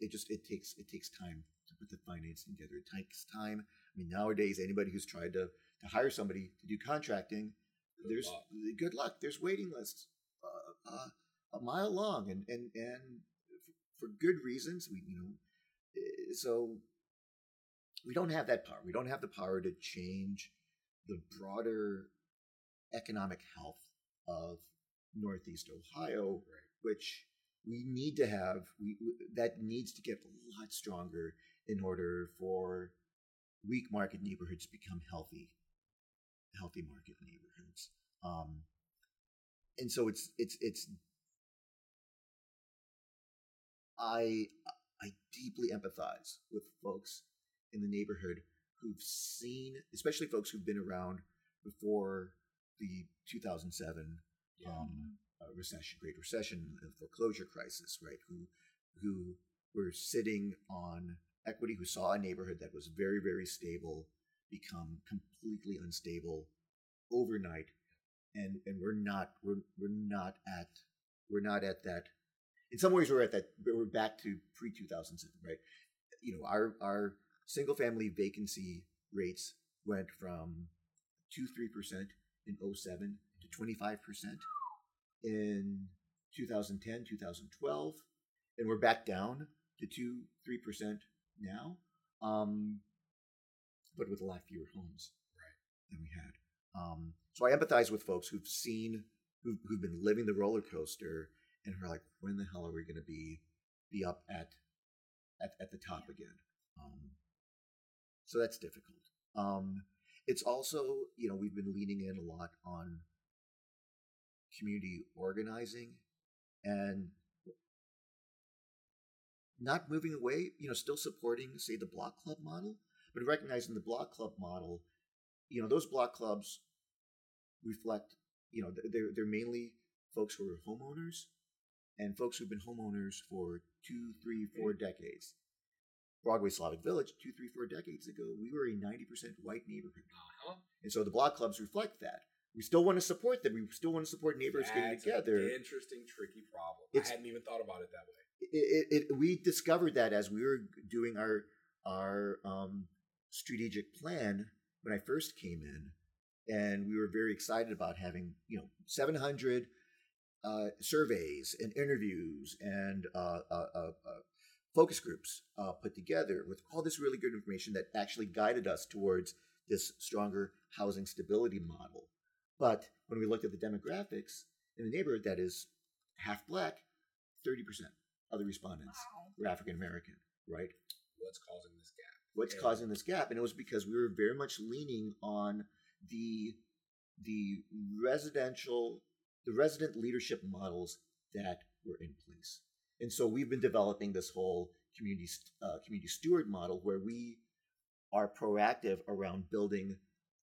it just it takes it takes time to put the financing together. It takes time. I mean nowadays anybody who's tried to to hire somebody to do contracting Good there's luck. good luck. There's waiting lists uh, uh, a mile long and and and for good reasons we you know eh, so we don't have that power. We don't have the power to change the broader economic health of northeast ohio Right. which we need to have we, that needs to get a lot stronger in order for weak market neighborhoods to become healthy healthy market neighborhoods um and so it's it's it's i i deeply empathize with folks in the neighborhood who've seen especially folks who've been around before the 2007 Yeah. um, recession, Great Recession, the foreclosure crisis, right? Who who were sitting on equity, who saw a neighborhood that was very, very stable, become completely unstable overnight, and and we're not we're we're not at we're not at that. In some ways, we're at that. We're back to pre two thousand seven, right? You know, our our single family vacancy rates went from two three percent in 07 to twenty five percent in 2010 2012 and we're back down to two three percent now um, but with a lot fewer homes Right. than we had. Um, so I empathize with folks who've seen, who've, who've been living the roller coaster, and who are like, when the hell are we going to be be up at at, at the top again? Um, so that's difficult. Um, it's also, you know, we've been leaning in a lot on community organizing and not moving away, you know, still supporting, say, the block club model, but recognizing the block club model, you know, those block clubs reflect, you know, they're, they're mainly folks who are homeowners and folks who've been homeowners for two, three, four decades. Broadway Slavic Village, two, three, four decades ago, we were a 90% white neighborhood. Uh-huh. And so the block clubs reflect that. We still want to support them. We still want to support neighbors getting together. An interesting, tricky problem. It's- I hadn't even thought about it that way. it, it, it, we discovered that as we were doing our our um, strategic plan when I first came in, and we were very excited about having you know 700 uh, surveys and interviews and uh, uh, uh, uh, focus groups uh, put together with all this really good information that actually guided us towards this stronger housing stability model. But when we looked at the demographics in the neighborhood that is half black, 30% of the respondents Wow. were African American, right? What's causing this gap? What's Yeah. causing this gap? And it was because we were very much leaning on the the residential, the resident leadership models that were in place. And so we've been developing this whole community uh, community steward model where we are proactive around building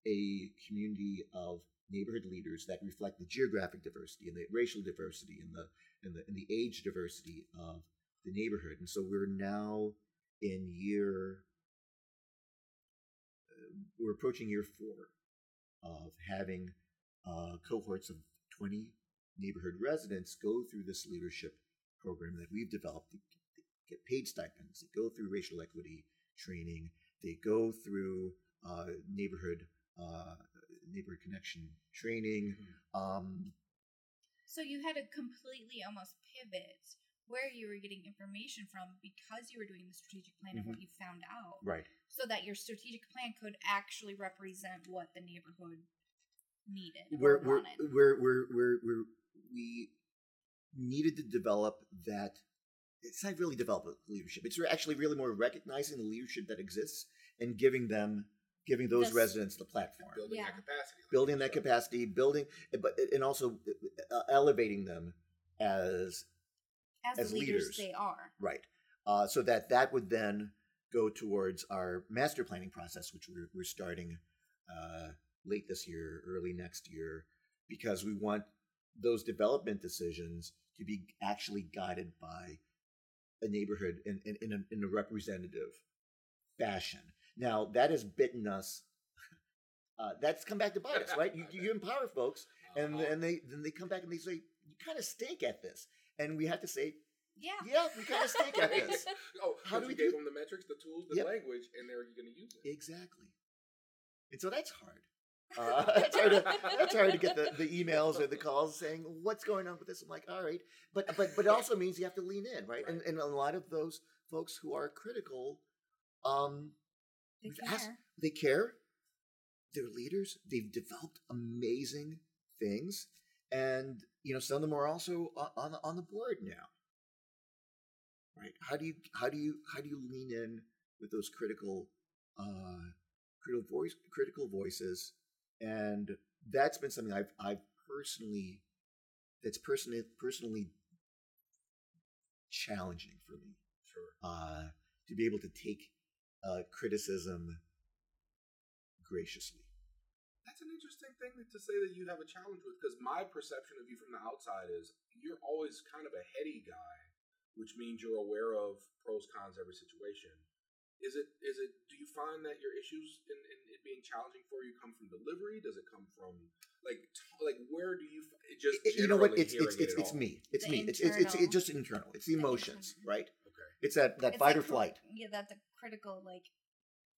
a community of neighborhood leaders that reflect the geographic diversity and the racial diversity and the and the, and the age diversity of the neighborhood. And so we're now in year, uh, we're approaching year four of having uh, cohorts of 20 neighborhood residents go through this leadership program that we've developed. They get paid stipends, they go through racial equity training, they go through uh, neighborhood uh, neighborhood connection training. Um, So you had to completely almost pivot where you were getting information from because you were doing the strategic plan and what you found out, right. so that your strategic plan could actually represent what the neighborhood needed we're, we're, we're, we're, we're, we're, we needed to develop that. It's not really develop leadership. It's actually really more recognizing the leadership that exists and giving them, giving those This- residents the platform, Building Yeah. that capacity. like building that said. capacity, building, but and also uh, elevating them as as, as the leaders, leaders. they are. right, uh, so that that would then go towards our master planning process, which we're, we're starting uh, late this year, early next year, because we want those development decisions to be actually guided by a neighborhood in, in, in, a, in a representative fashion. Now, that has bitten us. Uh, that's come back to bite us, right? You, you empower folks, and Uh-huh. and they then they come back and they say, "You kind of stink at this," and we have to say, Yeah. "Yeah, we kind of stink at this." oh, How how do do we we gave do- them the metrics, the tools, the Yep. language, and they're going to use it. Exactly. And so that's hard. Uh, that's hard. To, that's hard to get the, the emails or the calls saying what's going on with this. I'm like, all right, but but but it also means you have to lean in, right? And and a lot of those folks who are critical, um, They we've asked- care. they care. They're leaders. They've developed amazing things, and you know some of them are also on on the, on the board now. Right? How do you how do you how do you lean in with those critical uh, critical voice critical voices? And that's been something I've I've personally that's personally personally challenging for me Sure. uh, to be able to take uh, criticism graciously. That's an interesting thing to say that you have a challenge with because my perception of you from the outside is you're always kind of a heady guy, which means you're aware of pros cons every situation. Is it is it do you find that your issues in, in it being challenging for you come from delivery? Does it come from like t- like where do you f- it just It- you know what? generally It's it's it it's, it's me. It's The me. It's, it's it's it's just internal. It's the the emotions, internal. right? Okay. It's that that It's fight that or cri- flight. Yeah, that the critical like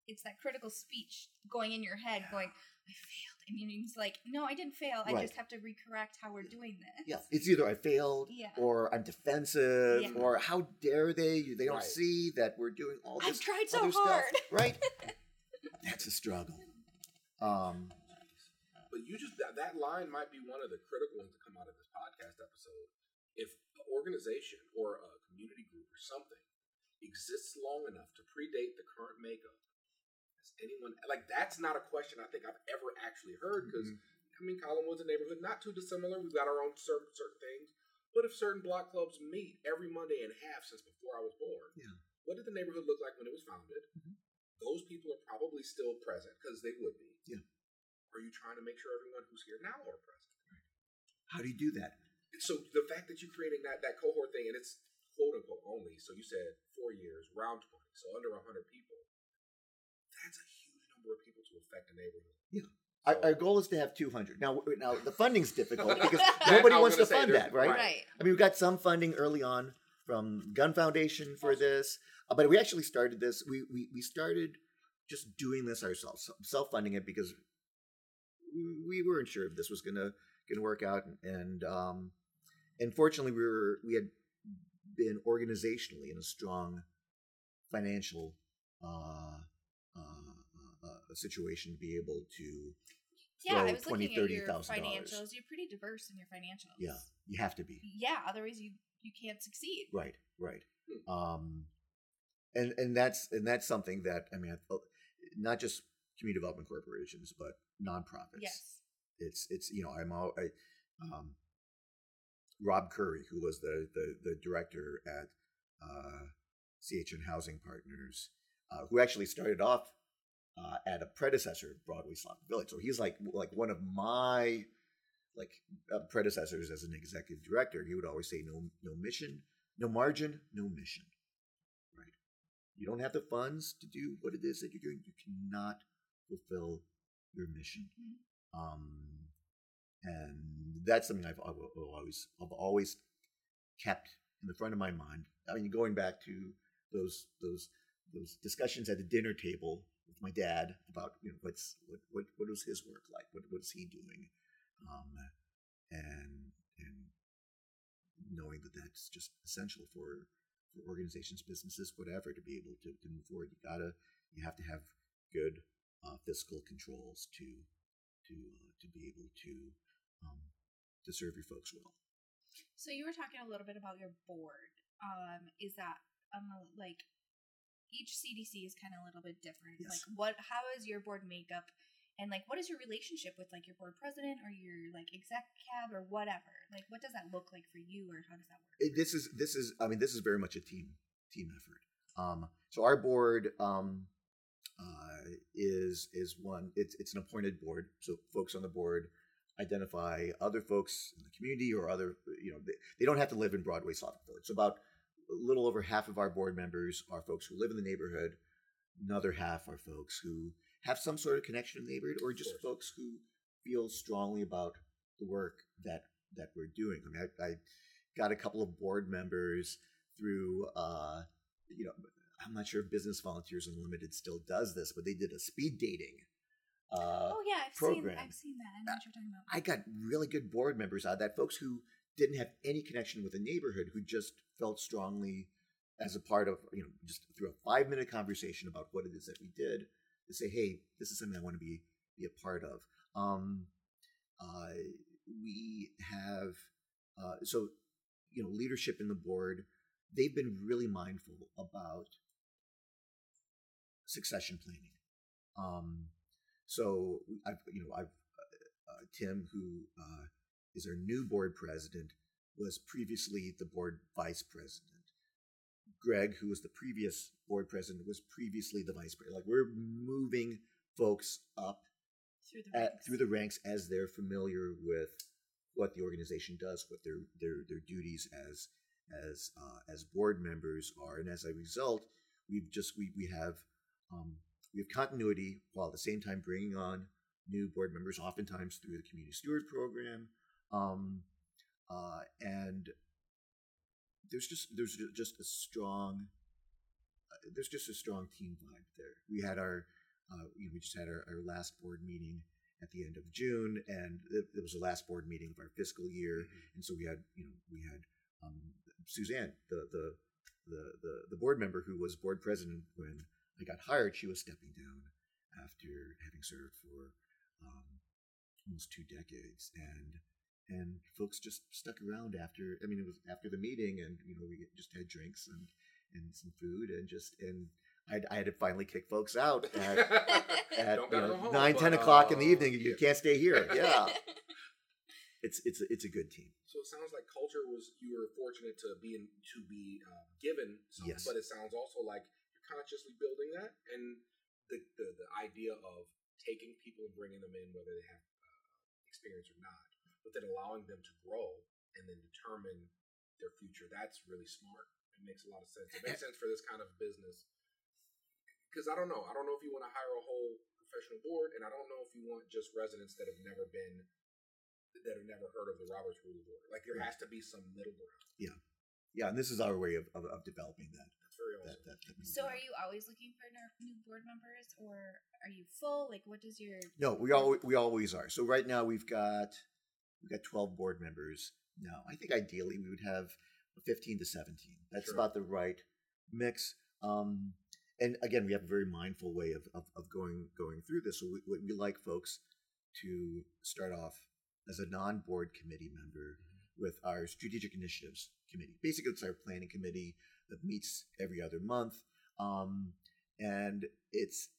it's that critical speech going in your head, going, "I failed," and you it's like, "No, I didn't fail. I Right. just have to recorrect how we're doing this." Yeah, it's either I failed Yeah. or I'm defensive Yeah. or how dare they? They don't Right. see that we're doing all this. I've tried so other hard. stuff, right? That's a struggle. Um, But you just that, that line might be one of the critical ones to come out of this podcast episode. If an organization or a community group or something exists long enough to predate the current makeup, has anyone like that's not a question I think I've ever actually heard because I mean Collinwood's a neighborhood not too dissimilar. We've got our own certain certain things. But if certain block clubs meet every Monday and half since before I was born, Yeah. what did the neighborhood look like when it was founded? Mhm. Those people are probably still present because they would be. Yeah. Are you trying to make sure everyone who's here now are present? how do you do that? So the fact that you're creating that that cohort thing and it's quote unquote only, so you said four years, round twenty, so under hundred people. That's a huge number of people to affect a neighborhood. Yeah. Our, So- our goal is to have 200. Now, now the funding's difficult because nobody wants to fund that, right? Right. I mean, we got some funding early on from Gund Foundation for Awesome. this, uh, but we actually started this. We we we started just doing this ourselves, self funding it because we, we weren't sure if this was gonna gonna work out, and um, and fortunately, we were we had been organizationally in a strong financial uh, uh, uh, uh, situation to be able to Yeah, I was twenty looking at your financials. You're pretty diverse in your financials. Yeah, you have to be. Yeah, otherwise you you can't succeed. Right, right. Um, and and that's and that's something that I mean, oh, not just community development corporations, but nonprofits. Yes. It's it's you know I'm all I, um, Rob Curry, who was the the, the director at uh, CHN Housing Partners, uh, who actually started off uh, at a predecessor of Broadway Slavic Village. So he's like like one of my like uh, predecessors as an executive director. He would always say no no mission, no margin, no mission. Right. You don't have the funds to do what it is that you're doing. You cannot fulfill your mission. Um, and that's something I've, I've always I've always kept in the front of my mind. I mean, going back to those those those discussions at the dinner table with my dad about you know what's what what what was his work like, what what is he doing, um, and and knowing that that's just essential for for organizations, businesses, whatever, to be able to, to move forward. You gotta you have to have good uh, fiscal controls to to uh, to be able to um, to serve your folks well. So you were talking a little bit about your board. Um, is that um like each CDC is kind of a little bit different. Yes. Like what how is your board makeup and like what is your relationship with like your board president or your like exec cab or whatever? Like what does that look like for you or how does that work? It- this is this is I mean this is very much a team team effort. Um, so our board um, uh, is is one it's it's an appointed board. So folks on the board identify other folks in the community or other you know they, they don't have to live in Broadway Slavic Village. So about a little over half of our board members are folks who live in the neighborhood. Another half are folks who have some sort of connection in the neighborhood, or just folks who feel strongly about the work that that we're doing. I mean, I, I got a couple of board members through, uh, you know, I'm not sure if Business Volunteers Unlimited still does this, but they did a speed dating. Uh, oh yeah, I've program. seen I've seen that. I know what you're talking about. I got really good board members out of that, folks who didn't have any connection with the neighborhood, who just felt strongly as a part of, you know, just through a five minute conversation about what it is that we did, to say, hey, this is something I want to be be a part of. Um, uh, we have uh, so you know leadership in the board. They've been really mindful about succession planning. Um, so I've you know I've uh, Tim who uh, is our new board president was previously the board vice president. Greg, who was the previous board president, was previously the vice president. Like we're moving folks up Through the at, ranks. through the ranks as they're familiar with what the organization does, what their their their duties as as uh, as board members are, and as a result, we've just we we have um, we have continuity while at the same time bringing on new board members, oftentimes through the community steward program. Um, uh, and there's just there's just a strong uh, there's just a strong team vibe there. We had our uh, you know, we just had our, our, last board meeting at the end of June, and it, it, was the last board meeting of our fiscal year, mm-hmm. and so we had you know we had um, Suzanne, the, the the the the board member who was board president when I got hired. She was stepping down after having served for um, almost two decades, and and folks just stuck around after. I mean, it was after the meeting, and you know, we just had drinks and and some food, and just and I, I had to finally kick folks out at, at you know, home, nine, ten o'clock in the evening. You can't stay here. Yeah, it's it's a, it's a good team. So it sounds like culture was you were fortunate to be in, to be uh, given, some, yes. but it sounds also like you're consciously building that, and the, the the idea of taking people and bringing them in, whether they have uh, experience or not, but then allowing them to grow and then determine their future. That's really smart. It makes a lot of sense. It makes sense for this kind of business. Because I don't know. I don't know if you want to hire a whole professional board, and I don't know if you want just residents that have never been, that have never heard of the Roberts Rule of Order. Like there has to be some middle ground. Yeah, yeah, and this is our way of, of, of developing that. That's. That, that, that so, are you always looking for new board members, or are you full? Like, what does your no? We all we always are. So right now we've got We've got 12 board members now. I think ideally we would have 15 to 17. That's sure. about the right mix. Um, and again, we have a very mindful way of, of, of going going through this. So we, we like folks to start off as a non-board committee member mm-hmm. With our strategic initiatives committee. Basically, it's our planning committee that meets every other month, um, and it's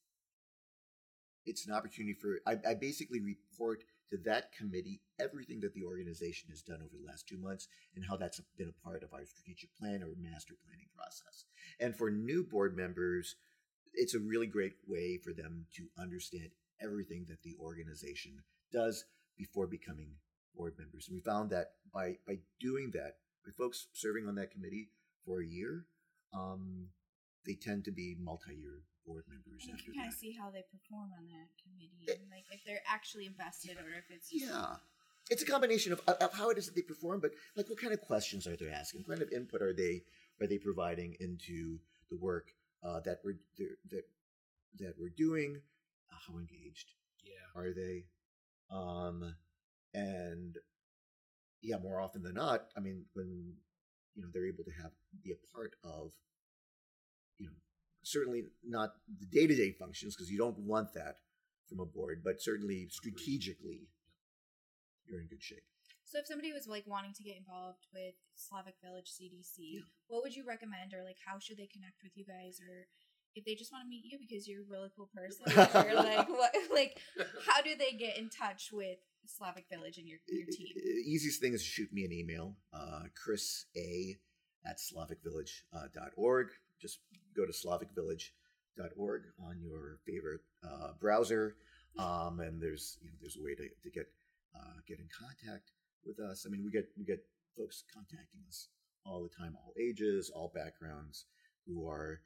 it's an opportunity for I, I basically report to that committee everything that the organization has done over the last two months and how that's been a part of our strategic plan or master planning process. And for new board members, it's a really great way for them to understand everything that the organization does before becoming board members. And we found that by by doing that, by folks serving on that committee for a year, um, they tend to be multi-year board members. And you can kind of see how they perform on that committee, and like if they're actually invested or if it's yeah. It's a combination of, of how it is that they perform, but like what kind of questions are they asking? What kind of input are they are they providing into the work uh, that we're that that we're doing? Uh, how engaged yeah. are they? Um, and yeah, more often than not, I mean, when you know they're able to have be a part of you know certainly not the day to day functions because you don't want that from a board, but certainly strategically, you're in good shape. So, if somebody was like wanting to get involved with Slavic Village CDC, yeah. what would you recommend, or like how should they connect with you guys, or if they just want to meet you because you're a really cool person, or like what, like how do they get in touch with Slavic Village and your your team? Easiest thing is shoot me an email, uh, Chris A at slavicvillage.org. Uh, just go to slavicvillage.org on your favorite uh, browser, um, and there's you know there's a way to, to get uh, get in contact with us. I mean, we get we get folks contacting us all the time, all ages, all backgrounds, who are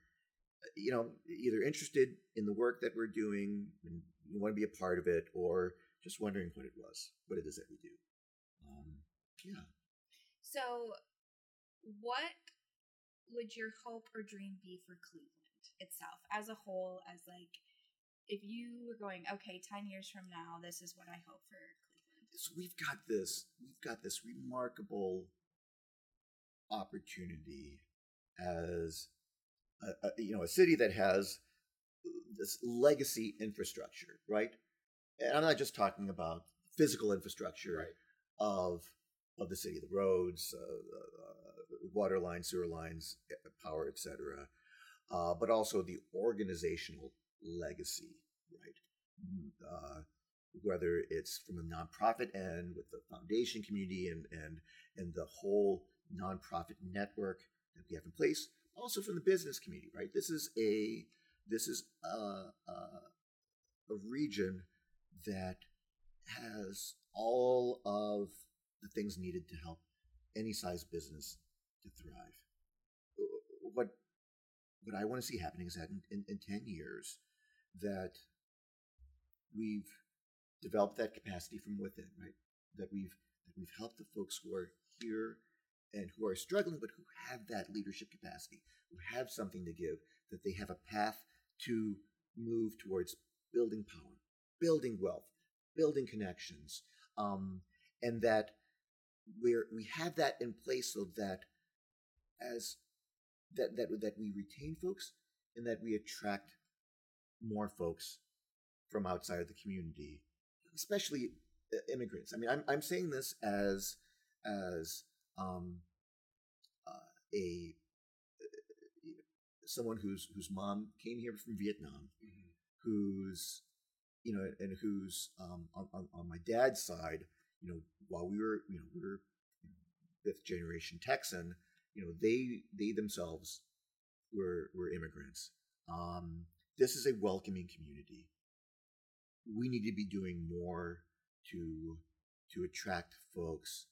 you know either interested in the work that we're doing and want to be a part of it, or just wondering what it was, what it is that we do. Um, yeah. So, what would your hope or dream be for Cleveland itself as a whole? As like, if you were going, okay, ten years from now, this is what I hope for Cleveland. So we've got this, we've got this remarkable opportunity as a, a, you know a city that has this legacy infrastructure, right? And I'm not just talking about physical infrastructure right. of of the city, the roads, uh, uh, water lines, sewer lines, power, etc., uh, but also the organizational legacy, right? Mm, uh, whether it's from a nonprofit end with the foundation community and and and the whole nonprofit network that we have in place, also from the business community, right? This is a this is a, a, a region that has all of the things needed to help any size business to thrive. What what I want to see happening is that in, in, in 10 years, that we've developed that capacity from within, right? That we've that we've helped the folks who are here and who are struggling, but who have that leadership capacity, who have something to give, that they have a path to move towards building power, building wealth, building connections, um, and that we're we have that in place so that as that that that we retain folks and that we attract more folks from outside of the community, especially uh, immigrants. I mean, I'm I'm saying this as as um, uh, a uh, someone whose whose mom came here from Vietnam, Mhm. who's you know, and who's um, on, on my dad's side, you know, while we were you know we were fifth generation Texan, you know, they they themselves were were immigrants. Um, this is a welcoming community. We need to be doing more to to attract folks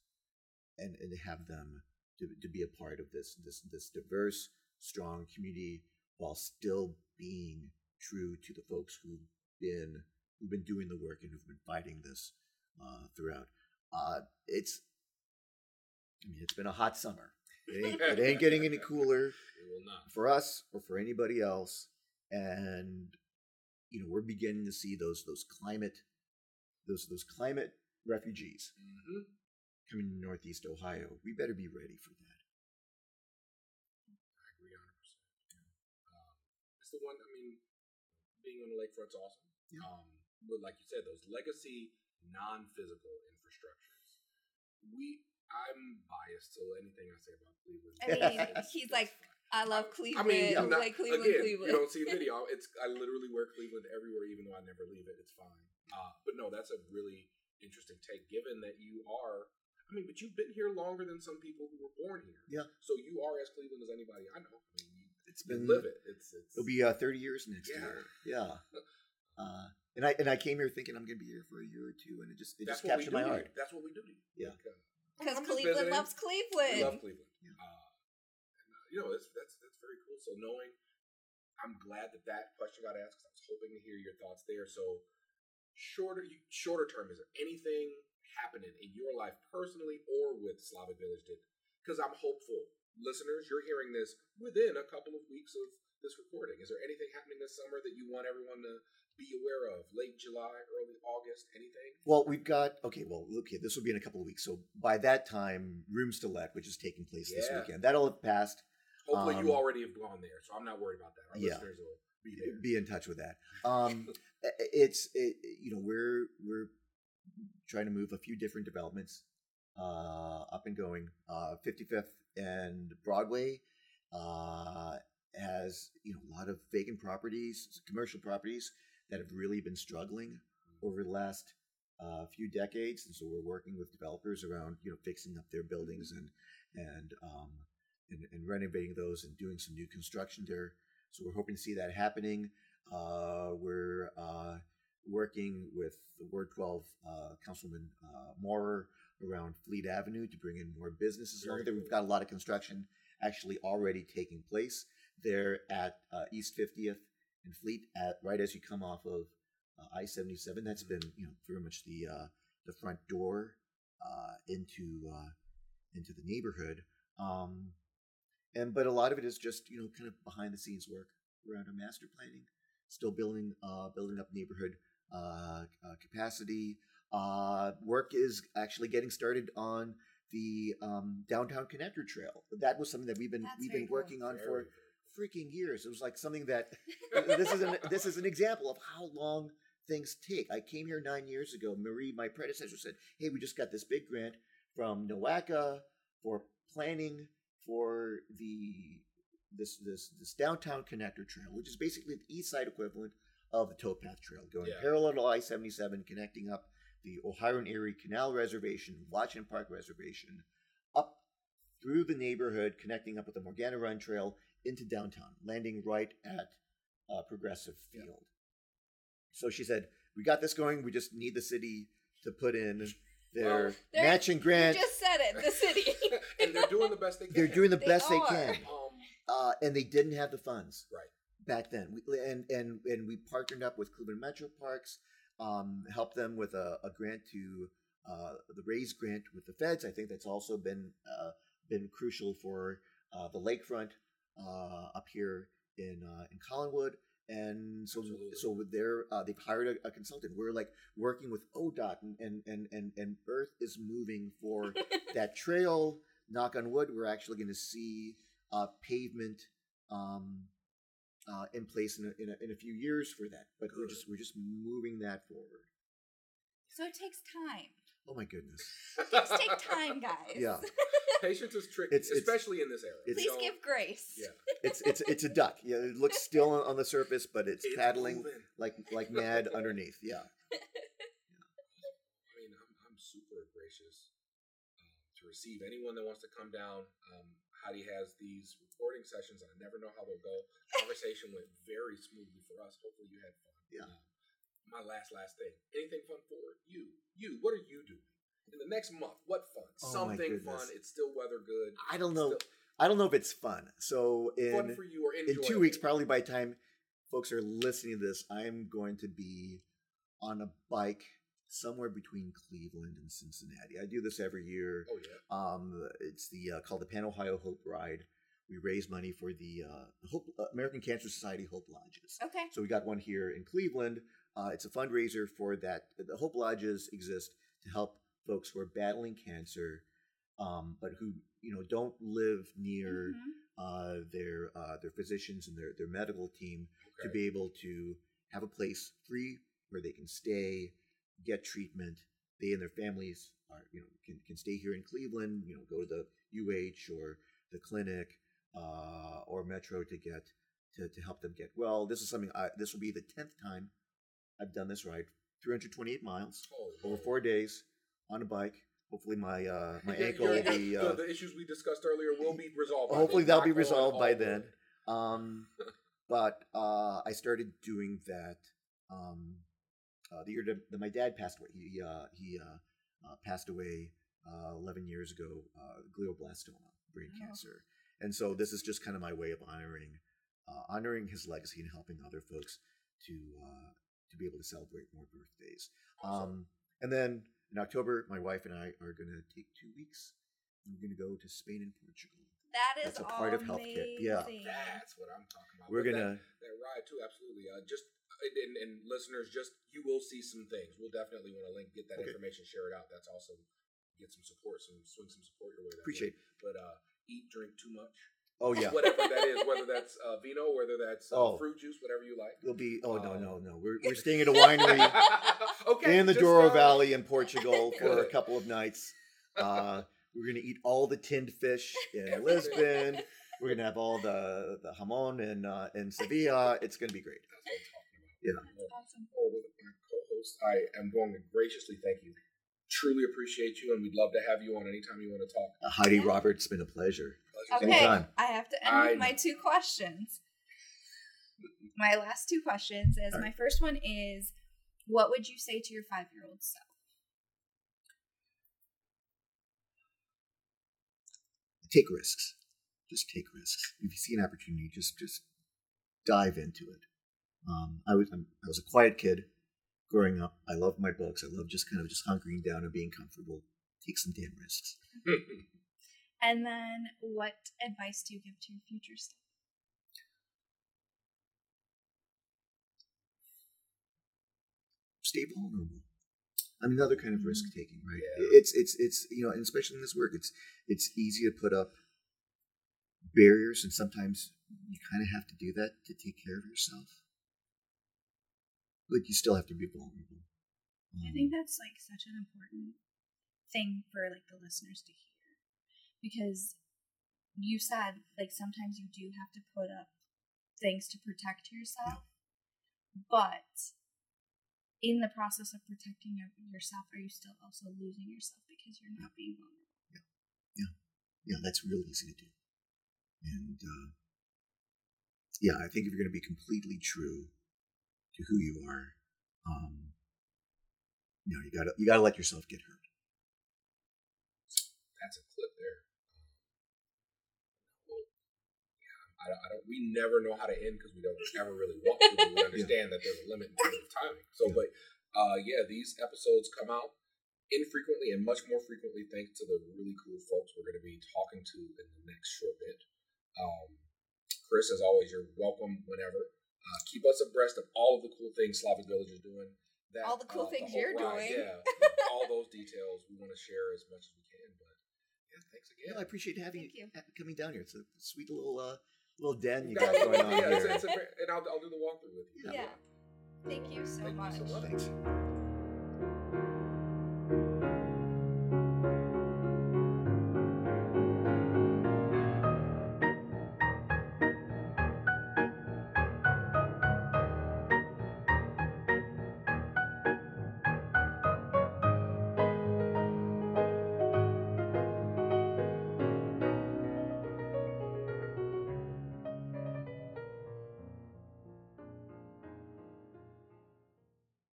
and and have them to, to be a part of this this this diverse, strong community while still being true to the folks who've been who've been doing the work and who've been fighting this uh, throughout. Uh, it's I mean, it's been a hot summer. It ain't, it ain't getting any cooler It will not. for us or for anybody else. And you know, we're beginning to see those those climate those those climate refugees hmm coming to Northeast Ohio. We better be ready for that. I agree 100. percent um, It's the one. I mean, being on the lakefront's awesome. Yeah. Um, like you said, those legacy non-physical infrastructures. We, I'm biased to anything I say about Cleveland. I mean, he's like, fine. I love I Cleveland. mean, I'm not, like Cleveland, again, Cleveland. you don't see a video. It's I literally wear Cleveland everywhere, even though I never leave it. It's fine. Uh, but no, that's a really interesting take. Given that you are, I mean, but you've been here longer than some people who were born here. Yeah. So you are as Cleveland as anybody I know. I mean, you, It's you been live it. It's it's. it'll be uh, 30 years next Yeah. year. Yeah. Uh, and I and I came here thinking I'm going to be here for a year or two, and it just it that's just captured my heart. you. That's what we do to you. Yeah. Like, uh, Because I'm just Cleveland visiting. loves We Cleveland. love Cleveland. Yeah. Uh, and, uh, you know, that's that's that's very cool. So knowing, I'm glad that that question got asked because I was hoping to hear your thoughts there. So shorter, you, shorter term, is there anything happening in your life personally or with Slavic Village did? Because I'm hopeful, listeners, you're hearing this within a couple of weeks of this recording. Is there anything happening this summer that you want everyone to be aware of? Late July, early August, anything? Well, we've got okay. Well, okay, this will be in a couple of weeks. So by that time, Rooms to Let, which is taking place this weekend, that'll have passed. Hopefully, you Um, already have gone there, so I'm not worried about that. Our Yeah. listeners will be there. Be in touch with that. Um, it's it, you know we're we're trying to move a few different developments uh, up and going. Uh, 55th and Broadway uh, has you know a lot of vacant properties, commercial properties that have really been struggling over the last uh, few decades, and so we're working with developers around you know fixing up their buildings and and um, and, and renovating those and doing some new construction there. So we're hoping to see that happening. Uh, we're uh, working with the Ward 12 uh, Councilman uh, Maurer around Fleet Avenue to bring in more businesses Very there. We've got a lot of construction actually already taking place there at uh, East 50th Fleet at right as you come off of uh, I-77. That's been you know very much the uh, the front door uh, into uh, into the neighborhood. Um, and but a lot of it is just you know kind of behind the scenes work around our master planning, still building uh, building up neighborhood uh, uh, capacity. Uh, work is actually getting started on the um, downtown connector trail. That was something that we've been That's we've been cool. working on for Very freaking years. It was like something that uh, this is an this is an example of how long things take. I came here nine years ago. Marie, my predecessor, said, "Hey, we just got this big grant from NOACA for planning for the this this this downtown connector trail, which is basically the east side equivalent of the towpath trail, going Yeah. parallel to I seventy seven, connecting up the Ohio and Erie Canal Reservation, Washington Park Reservation, up through the neighborhood, connecting up with the Morgana Run Trail into downtown, landing right at uh, Progressive Yeah. Field. So she said, "We got this going. We just need the city to put in their Well, They're- matching You grant. just said it. The city. and they're doing the best they can. They're doing the They best they can, Um, uh, and they didn't have the funds. Right. back then. We, and and and we partnered up with Cleveland Metro Parks, um, helped them with a, a grant to uh, the raise grant with the feds. I think that's also been uh, been crucial for uh, the lakefront up here in uh, in Collinwood. And so, Absolutely. so they're uh, they've hired a, a consultant. We're like working with ODOT, and and and and, and Earth is moving for that trail. Knock on wood, we're actually going to see uh, pavement um, uh, in place in a, in, a, in a few years for that. But we're just we're just moving that forward. So it takes time. Oh my goodness! Things take time, guys. Yeah, Patience is tricky, It's- it's- especially in this era. it's- Please So, give grace. Yeah. it's it's it's a duck. Yeah, it looks still on, on the surface, but it's, It's paddling moving. like like mad underneath. Yeah. I mean, I'm, I'm super gracious um, to receive anyone that wants to come down. Um, Heidi has these recording sessions, and I never know how they'll go. Conversation went very smoothly for us. Hopefully, you had fun. Yeah. Um, my last, last thing. Anything fun for you? You. What are you doing in the next month? What fun? Oh, Something fun. It's still weather good. I don't know. still I don't know if it's fun. So fun in for you or in two weeks, probably by the time folks are listening to this, I'm going to be on a bike somewhere between Cleveland and Cincinnati. I do this every year. Oh yeah. Um, it's the uh, called the Pan Ohio Hope Ride. We raise money for the uh, Hope, uh, American Cancer Society Hope Lodges. Okay. So we got one here in Cleveland. Uh, it's a fundraiser for that. The Hope Lodges exist to help folks who are battling cancer, um, but who you know don't live near Mhm. uh, their uh, their physicians and their their medical team to be able to have a place free where they can stay, get treatment. They and their families are you know can, can stay here in Cleveland. You know, go to the UH or the clinic uh, or Metro to get to, to help them get well. This is something I this will be the tenth time I've done this ride. 328 miles Oh, over four days on a bike. Hopefully my uh, my Your- ankle will be. the, Uh, the issues we discussed earlier will be resolved. hopefully then. that'll be resolved by then. Um, but uh, I started doing that um, uh, the year that, my dad passed away. He uh, he uh, uh, passed away uh, 11 years ago, uh, glioblastoma, brain Oh. cancer, and so this is just kind of my way of honoring uh, honoring his legacy and helping other folks to uh, to be able to celebrate more birthdays. Awesome. Um, and then in October, my wife and I are going to take two weeks. We're going to go to Spain and Portugal. That is That's a part of healthcare. Yeah. That's what I'm talking about. We're But gonna. that, that ride too, absolutely. Uh, just and, and, and listeners, just you will see some things. We'll definitely want to link, get that Okay. information, share it out. That's also get some support, some swing some support your way. That Appreciate. way. But uh, eat, drink too much, Oh yeah, whatever that is, whether that's uh, vino, whether that's uh, Oh. fruit juice, whatever you like. it'll be. Oh no, Um, no, no. We're we're staying at a winery okay, in the Douro uh, Valley in Portugal for a couple of nights. Uh, we're gonna eat all the tinned fish in Lisbon. We're gonna have all the the jamon in uh, in Sevilla. It's gonna be great. That's what I'm talking about. Yeah. Awesome. Oh, with my co-host, I am going to graciously thank you. Truly appreciate you, and we'd love to have you on anytime you want to talk. Uh, Heidi Yeah. Roberts, it's been a pleasure. Pleasure's Okay, Anytime. I have to end I with my two questions. My last two questions is All my first one is what would you say to your five year old self? Take risks. Just take risks. If you see an opportunity, just just dive into it. Um, I was I'm, I was a quiet kid growing up. I love my books. I love just kind of just hunkering down and being comfortable. Take some damn risks. And then what advice do you give to your future self? stay vulnerable. I mean, another kind of risk mm-hmm. taking, right? Yeah. It's it's it's you know, and especially in this work, it's it's easy to put up barriers, and sometimes you kind of have to do that to take care of yourself. But you still have to be vulnerable. I Um, think that's like such an important thing for like the listeners to hear because you said like sometimes you do have to put up things to protect yourself, but in the process of protecting your- yourself, are you still also losing yourself because you're not being vulnerable? Yeah, yeah, yeah, that's real easy to do. And uh, yeah, I think if you're going to be completely true to who you are, um, you know, you gotta you gotta let yourself get hurt. That's a clip there. Well, yeah, I I don't, I don't we never know how to end because we don't ever really want to. We understand that there's a limit in terms of timing. So, Yeah. but uh, yeah, these episodes come out infrequently and much more frequently thanks to the really cool folks we're going to be talking to in the next short bit. Um, Chris, as always, you're welcome whenever. Uh, keep us abreast of all of the cool things Slavic Village is doing. That, All the cool things whole you're ride, doing. Yeah, all those details we want to share as much as we can. But yeah, thanks again. No, I appreciate having Thank you. coming down here. It's a sweet little uh, little den you got going on yeah, it's, here. it's a, ver- and I'll, I'll do the walkthrough with you. Yeah. Thank you so Thank you much. so much. Thanks.